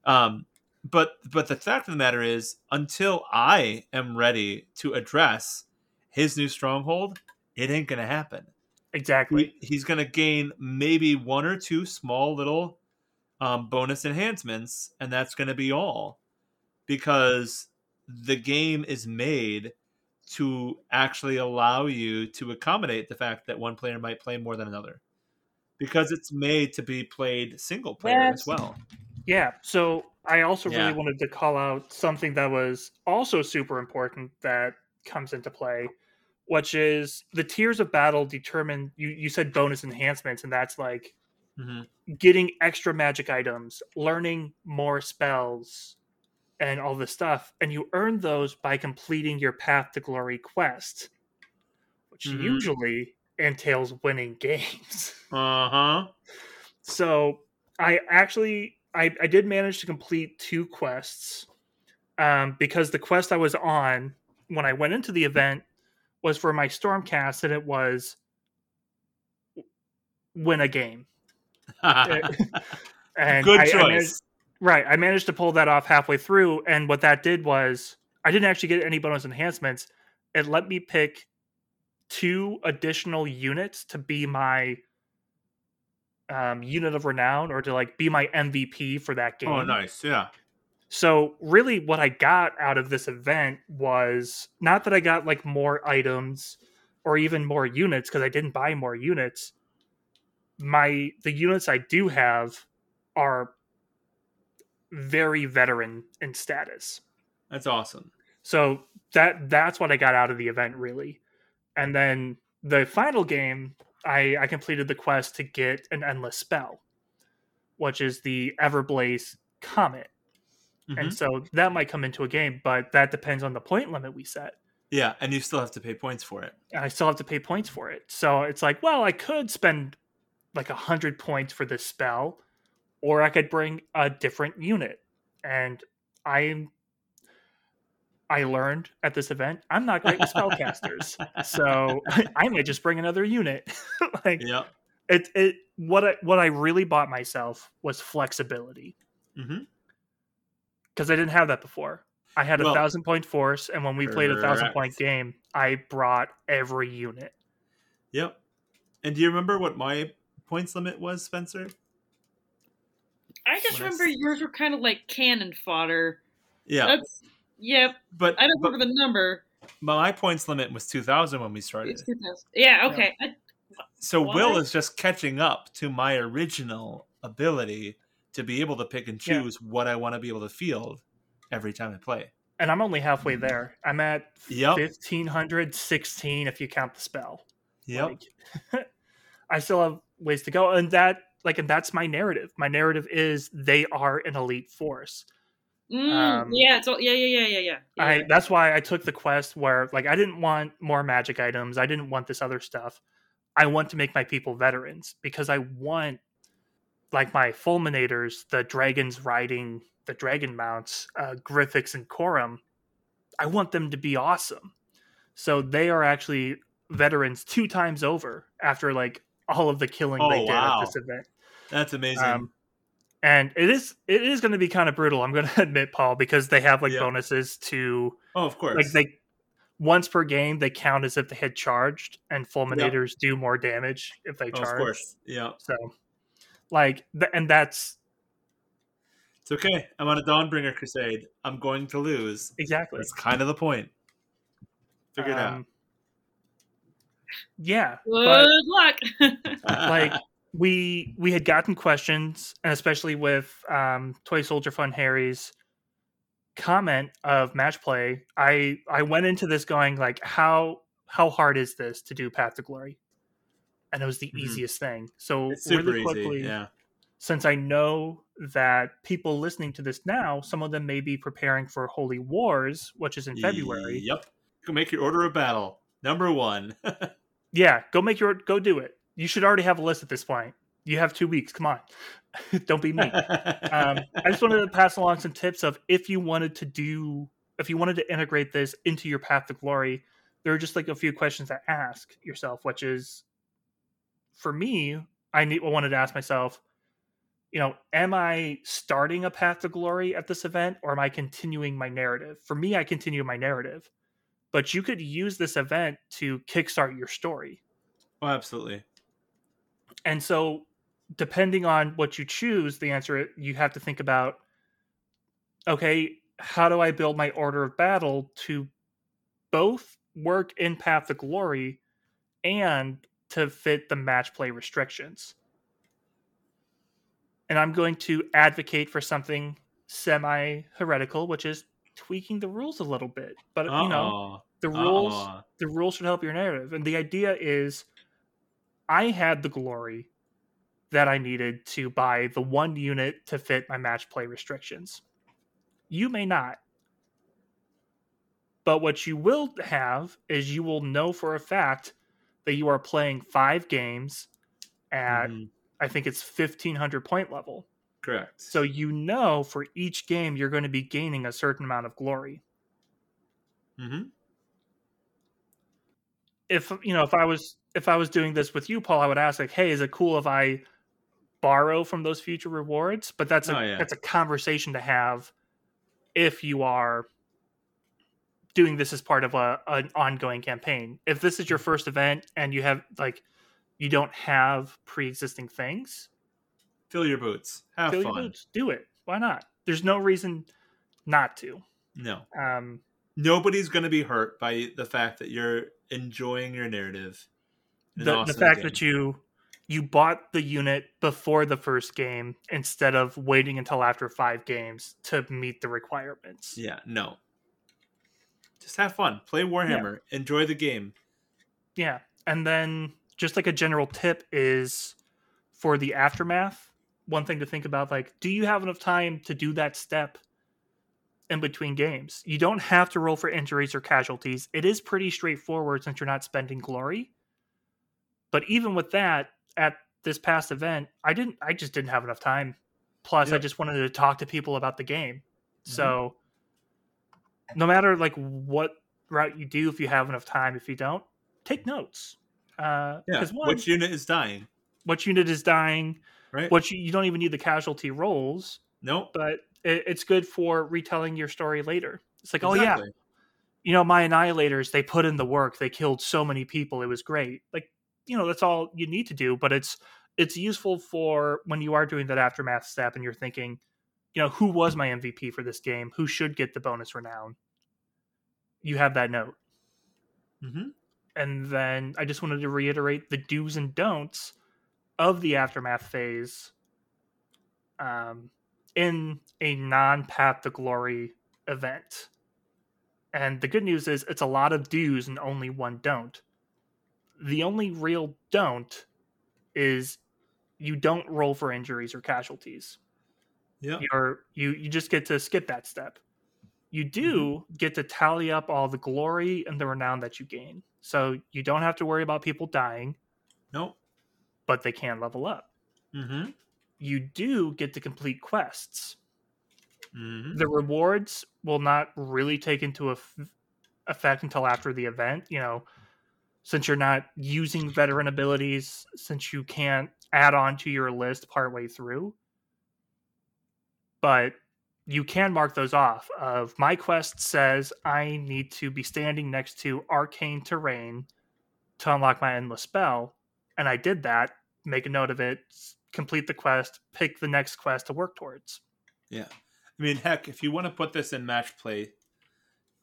Um, but but the fact of the matter is, until I am ready to address his new stronghold, it ain't gonna happen. Exactly. He, he's gonna gain maybe one or two small little um, bonus enhancements, and that's gonna be all, because the game is made to actually allow you to accommodate the fact that one player might play more than another, because it's made to be played single player as well. Yeah. So I also Yeah. really wanted to call out something that was also super important that comes into play, which is the tiers of battle determine you, you said bonus enhancements, and that's like hmm getting extra magic items, learning more spells, and all this stuff. And you earn those by completing your Path to Glory quest, which Mhm. usually entails winning games. Uh huh. So I actually I, I did manage to complete two quests um, because the quest I was on when I went into the event was for my Stormcast and it was win a game. And Good I- I choice. managed- right. I managed to pull that off halfway through. And what that did was I didn't actually get any bonus enhancements. It let me pick two additional units to be my um, unit of renown or to like be my MVP for that game. oh, nice. Yeah. So really what I got out of this event was not that I got like more items or even more units because I didn't buy more units. my the units I do have are very veteran in status. That's awesome. So that that's what I got out of the event really. And then the final game, I I completed the quest to get an endless spell, which is the Everblaze Comet. Mhm. And so that might come into a game, but that depends on the point limit we set. Yeah, and you still have to pay points for it. And I still have to pay points for it. So it's like, well, I could spend like a hundred points for this spell, or I could bring a different unit. And I'm I learned at this event I'm not great with spellcasters. so I might just bring another unit. like Yeah. it it what I what I really bought myself was flexibility. mm-hmm Because I didn't have that before. I had a Well- thousand point force, and when we played a thousand point game, I brought every unit. Yep. And do you remember what my points limit was, Spencer? I just When remember s- yours were kind of like cannon fodder. Yeah, That's yep. but, I don't but remember the number. my points limit was 2,000 when we started. It's 2000. Yeah. Okay. I, So Will is just catching up to my original ability to be able to pick and Yeah. choose what I want to be able to field every time I play. And I'm only halfway there. I'm at Yep. 1516 if you count the spell. Yep. Like, I still have ways to go. And that, like, and that's my narrative. My narrative is they are an elite force. Mm, Um, yeah. It's all, yeah. Yeah. Yeah. Yeah. Yeah. yeah. I that's why I took the quest where like I didn't want more magic items. I didn't want this other stuff. I want to make my people veterans because I want like my fulminators, the dragons riding the dragon mounts, uh, Griffix and Corum. I want them to be awesome. So they are actually veterans two times over after like all of the killing Oh, they did wow. at this event. That's amazing. Um, and it is it is going to be kind of brutal. I'm going to admit, Paul, because they have like Yeah. bonuses to oh, of course. like they once per game they count as if they had charged, and fulminators do more damage if they Oh, charge. of course. Yeah. So, like, th- and that's It's okay. I'm on a Dawnbringer crusade. I'm going to lose. exactly That's kind of the point. Figure it out. um, Yeah, Good but luck. like we we had gotten questions, and especially with um, Toy Soldier Fun Harry's comment of match play, I I went into this going like how how hard is this to do Path to Glory, and it was the Mhm. easiest thing. So really quickly, easy. Yeah. since I know that people listening to this now, some of them may be preparing for Holy Wars, which is in February. Yep. Go make your order of battle. Number one. Yeah, go make your go do it. You should already have a list at this point. You have two weeks. Come on, don't be me. um, I just wanted to pass along some tips of if you wanted to do, if you wanted to integrate this into your path to glory, there are just like a few questions to ask yourself, which is, for me, I need, I wanted to ask myself, you know, am I starting a path to glory at this event, or am I continuing my narrative? For me, I continue my narrative, but you could use this event to kickstart your story. oh, absolutely. And so, depending on what you choose, the answer you have to think about okay, how do I build my order of battle to both work in Path to Glory and to fit the match play restrictions? And I'm going to advocate for something semi heretical, which is tweaking the rules a little bit. But, you know, the rules Uh-oh. the rules should help your narrative. And the idea is I had the glory that I needed to buy the one unit to fit my match play restrictions. You may not. But what you will have is you will know for a fact that you are playing five games at, Mhm. I think it's 1500 point level. Correct. So you know for each game you're going to be gaining a certain amount of glory. hmm if you know if i was if i was doing this with you paul i would ask like hey is it cool if i borrow from those future rewards but that's a Oh, yeah. that's a conversation to have if you are doing this as part of a an ongoing campaign if this is your first event and you have like you don't have pre-existing things Fill your boots. Have fill fun. your boots do it why not there's no reason not to No. um Nobody's going to be hurt by the fact that you're enjoying your narrative. In an the, the fact game. that you you bought the unit before the first game instead of waiting until after five games to meet the requirements. Yeah, no. Just have fun. Play Warhammer. Enjoy the game. Yeah. And then just like a general tip is for the aftermath, one thing to think about like, do you have enough time to do that step in between games? You don't have to roll for injuries or casualties. It is pretty straightforward since you're not spending glory. But even with that, at this past event, I didn't I just didn't have enough time. Plus I just wanted to talk to people about the game. So no matter like what route you do, if you have enough time, if you don't, take notes. Uh, Yeah. one, Which unit is dying? Which unit is dying, Right. what you, you don't even need the casualty rolls, Nope. but it, it's good for retelling your story later. It's like, oh yeah, you know, my annihilators, they put in the work, they killed so many people, it was great. Like, you know, that's all you need to do, but it's it's useful for when you are doing that aftermath step and you're thinking, you know, who was my MVP for this game? Who should get the bonus renown? You have that note. Mm-hmm. And then I just wanted to reiterate the do's and don'ts of the aftermath phase um, in a non path to glory event. And the good news is it's a lot of do's and only one don't. The only real don't is you don't roll for injuries or casualties. Yeah. You're you you just get to skip that step. You do get to tally up all the glory and the renown that you gain. So you don't have to worry about people dying, Nope. but they can level up. Mm-hmm. You do get to complete quests. Mm-hmm. The rewards will not really take into effect until after the event. You know, since you're not using veteran abilities, since you can't add on to your list partway through. But you can mark those off. Of my quest says I need to be standing next to arcane terrain to unlock my endless spell, and I did that. Make a note of it. Complete the quest. Pick the next quest to work towards. Yeah. I mean, heck, if you want to put this in match play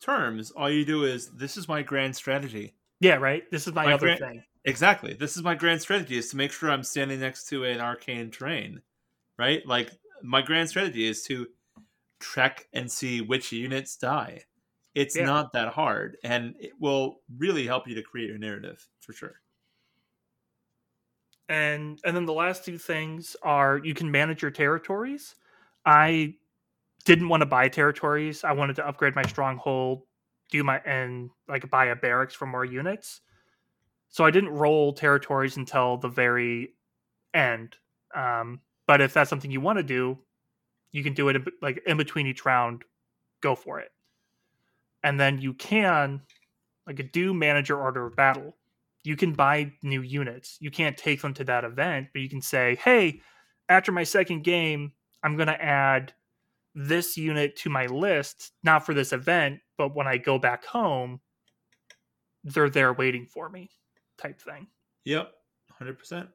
terms, all you do is this is my grand strategy. Yeah, right. This is my, My other gran- thing. Exactly. This is my grand strategy is to make sure I'm standing next to an arcane terrain. Right? Like my grand strategy is to track and see which units die. It's Yeah. not that hard and it will really help you to create your narrative for sure. and and then the last two things are you can manage your territories i didn't want to buy territories i wanted to upgrade my stronghold do my and like buy a barracks for more units. So i didn't roll territories until the very end um, but if that's something you want to do you can do it like in between each round go for it. And then you can like do manage your order of battle. You can buy new units. You can't take them to that event, but you can say, hey, after my second game, I'm going to add this unit to my list, not for this event, but when I go back home, they're there waiting for me, type thing. Yep. 100%.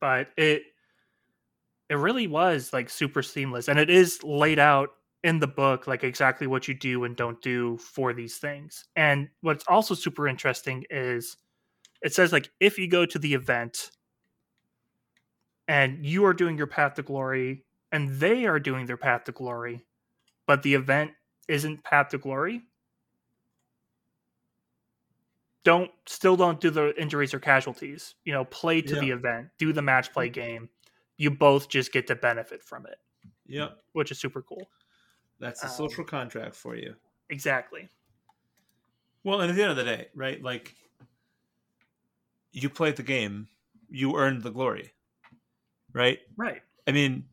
But it it really was like super seamless and it is laid out in the book like exactly what you do and don't do for these things. And what's also super interesting is it says like if you go to the event and you are doing your path to glory and they are doing their path to glory but the event isn't path to glory don't still don't do the injuries or casualties you know play to the event do the match play game you both just get to benefit from it Yep. which is super cool That's a Um, social contract for you. exactly Well, and at the end of the day, right? Like, you played the game, you earned the glory, right? right I mean,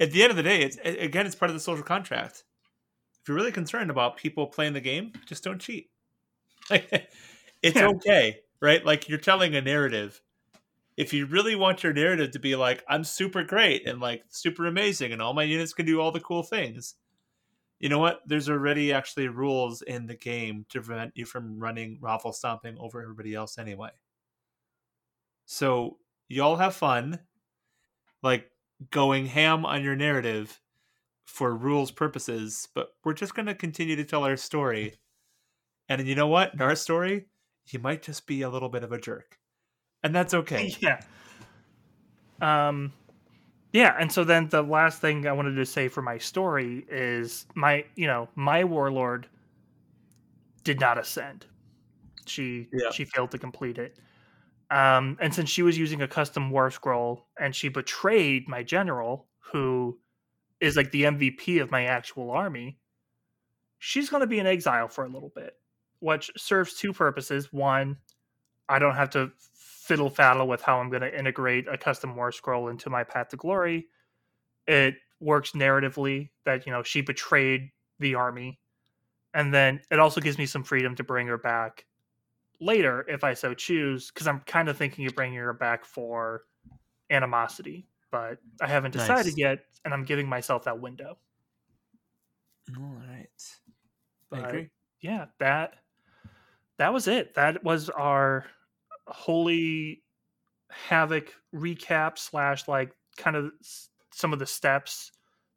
at the end of the day, it's again, it's part of the social contract. If you're really concerned about people playing the game, just don't cheat. Like, it's Yeah. okay, right? Like you're telling a narrative. If you really want your narrative to be like, I'm super great and like super amazing, and all my units can do all the cool things, you know what? There's already actually rules in the game to prevent you from running raffle stomping over everybody else anyway. So y'all have fun, like going ham on your narrative for rules purposes, but we're just going to continue to tell our story. And you know what? In our story, you might just be a little bit of a jerk. And that's okay. yeah Um, yeah, and so then the last thing I wanted to say for my story is my, you know, my warlord did not ascend. She Yeah. she failed to complete it. Um, and since she was using a custom war scroll and she betrayed my general, who is like the MVP of my actual army, she's going to be in exile for a little bit, which serves two purposes. One, I don't have to fiddle faddle with how I'm going to integrate a custom war scroll into my path to glory. It works narratively that you know she betrayed the army, and then it also gives me some freedom to bring her back later if I so choose. Because I'm kind of thinking of bringing her back for animosity, but I haven't decided Nice. yet, and I'm giving myself that window. All right. I agree. yeah, that that was it. That was our holy havoc recap slash like kind of some of the steps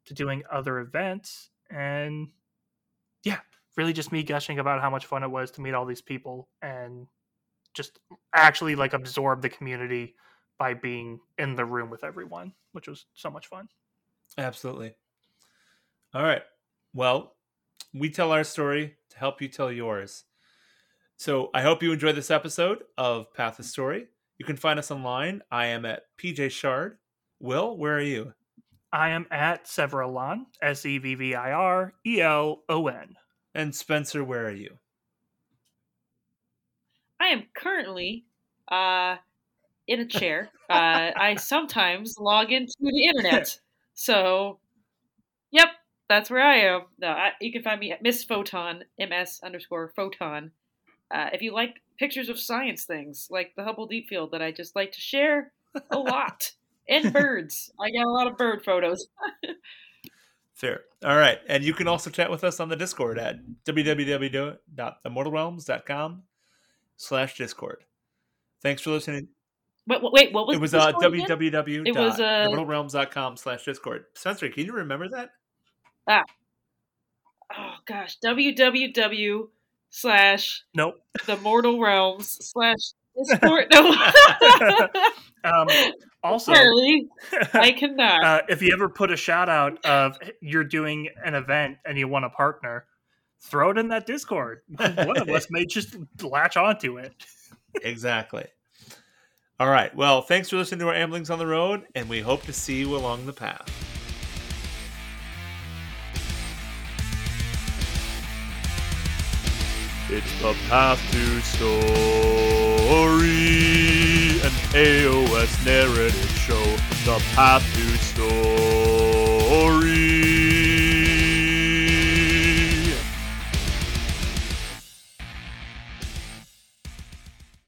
to doing other events, and yeah, really just me gushing about how much fun it was to meet all these people and just actually like absorb the community by being in the room with everyone, which was so much fun. Absolutely. All right. Well, we tell our story to help you tell yours. So I hope you enjoyed this episode of Path of Story. You can find us online. I am at PJ Shard. Will, where are you? I am at Sevvirelon, S E V V I R E L O N. And Spencer, where are you? I am currently uh, in a chair. Uh, I sometimes log into the internet. So, yep, that's where I am. No, I, you can find me at Miss Photon, MS underscore Photon. Uh, if you like pictures of science things, like the Hubble Deep Field that I just like to share a lot, and birds. I got a lot of bird photos. Fair. All right. And you can also chat with us on the Discord at www.themortalrealms.com slash Discord. Thanks for listening. Wait, wait, what was It was uh, Discord again? It was, uh, www.themortalrealms.com slash Discord. Spencer, can you remember that? Ah. Oh gosh, www slash Nope. the mortal realms slash Discord. No, um, also, apparently I cannot. uh, if you ever put a shout out of you're doing an event and you want a partner, throw it in that Discord. One of us may just latch onto it. exactly. All right. Well, thanks for listening to our Amblings on the Road, and we hope to see you along the path. It's the Path to Story, an AOS narrative show. The Path to Story.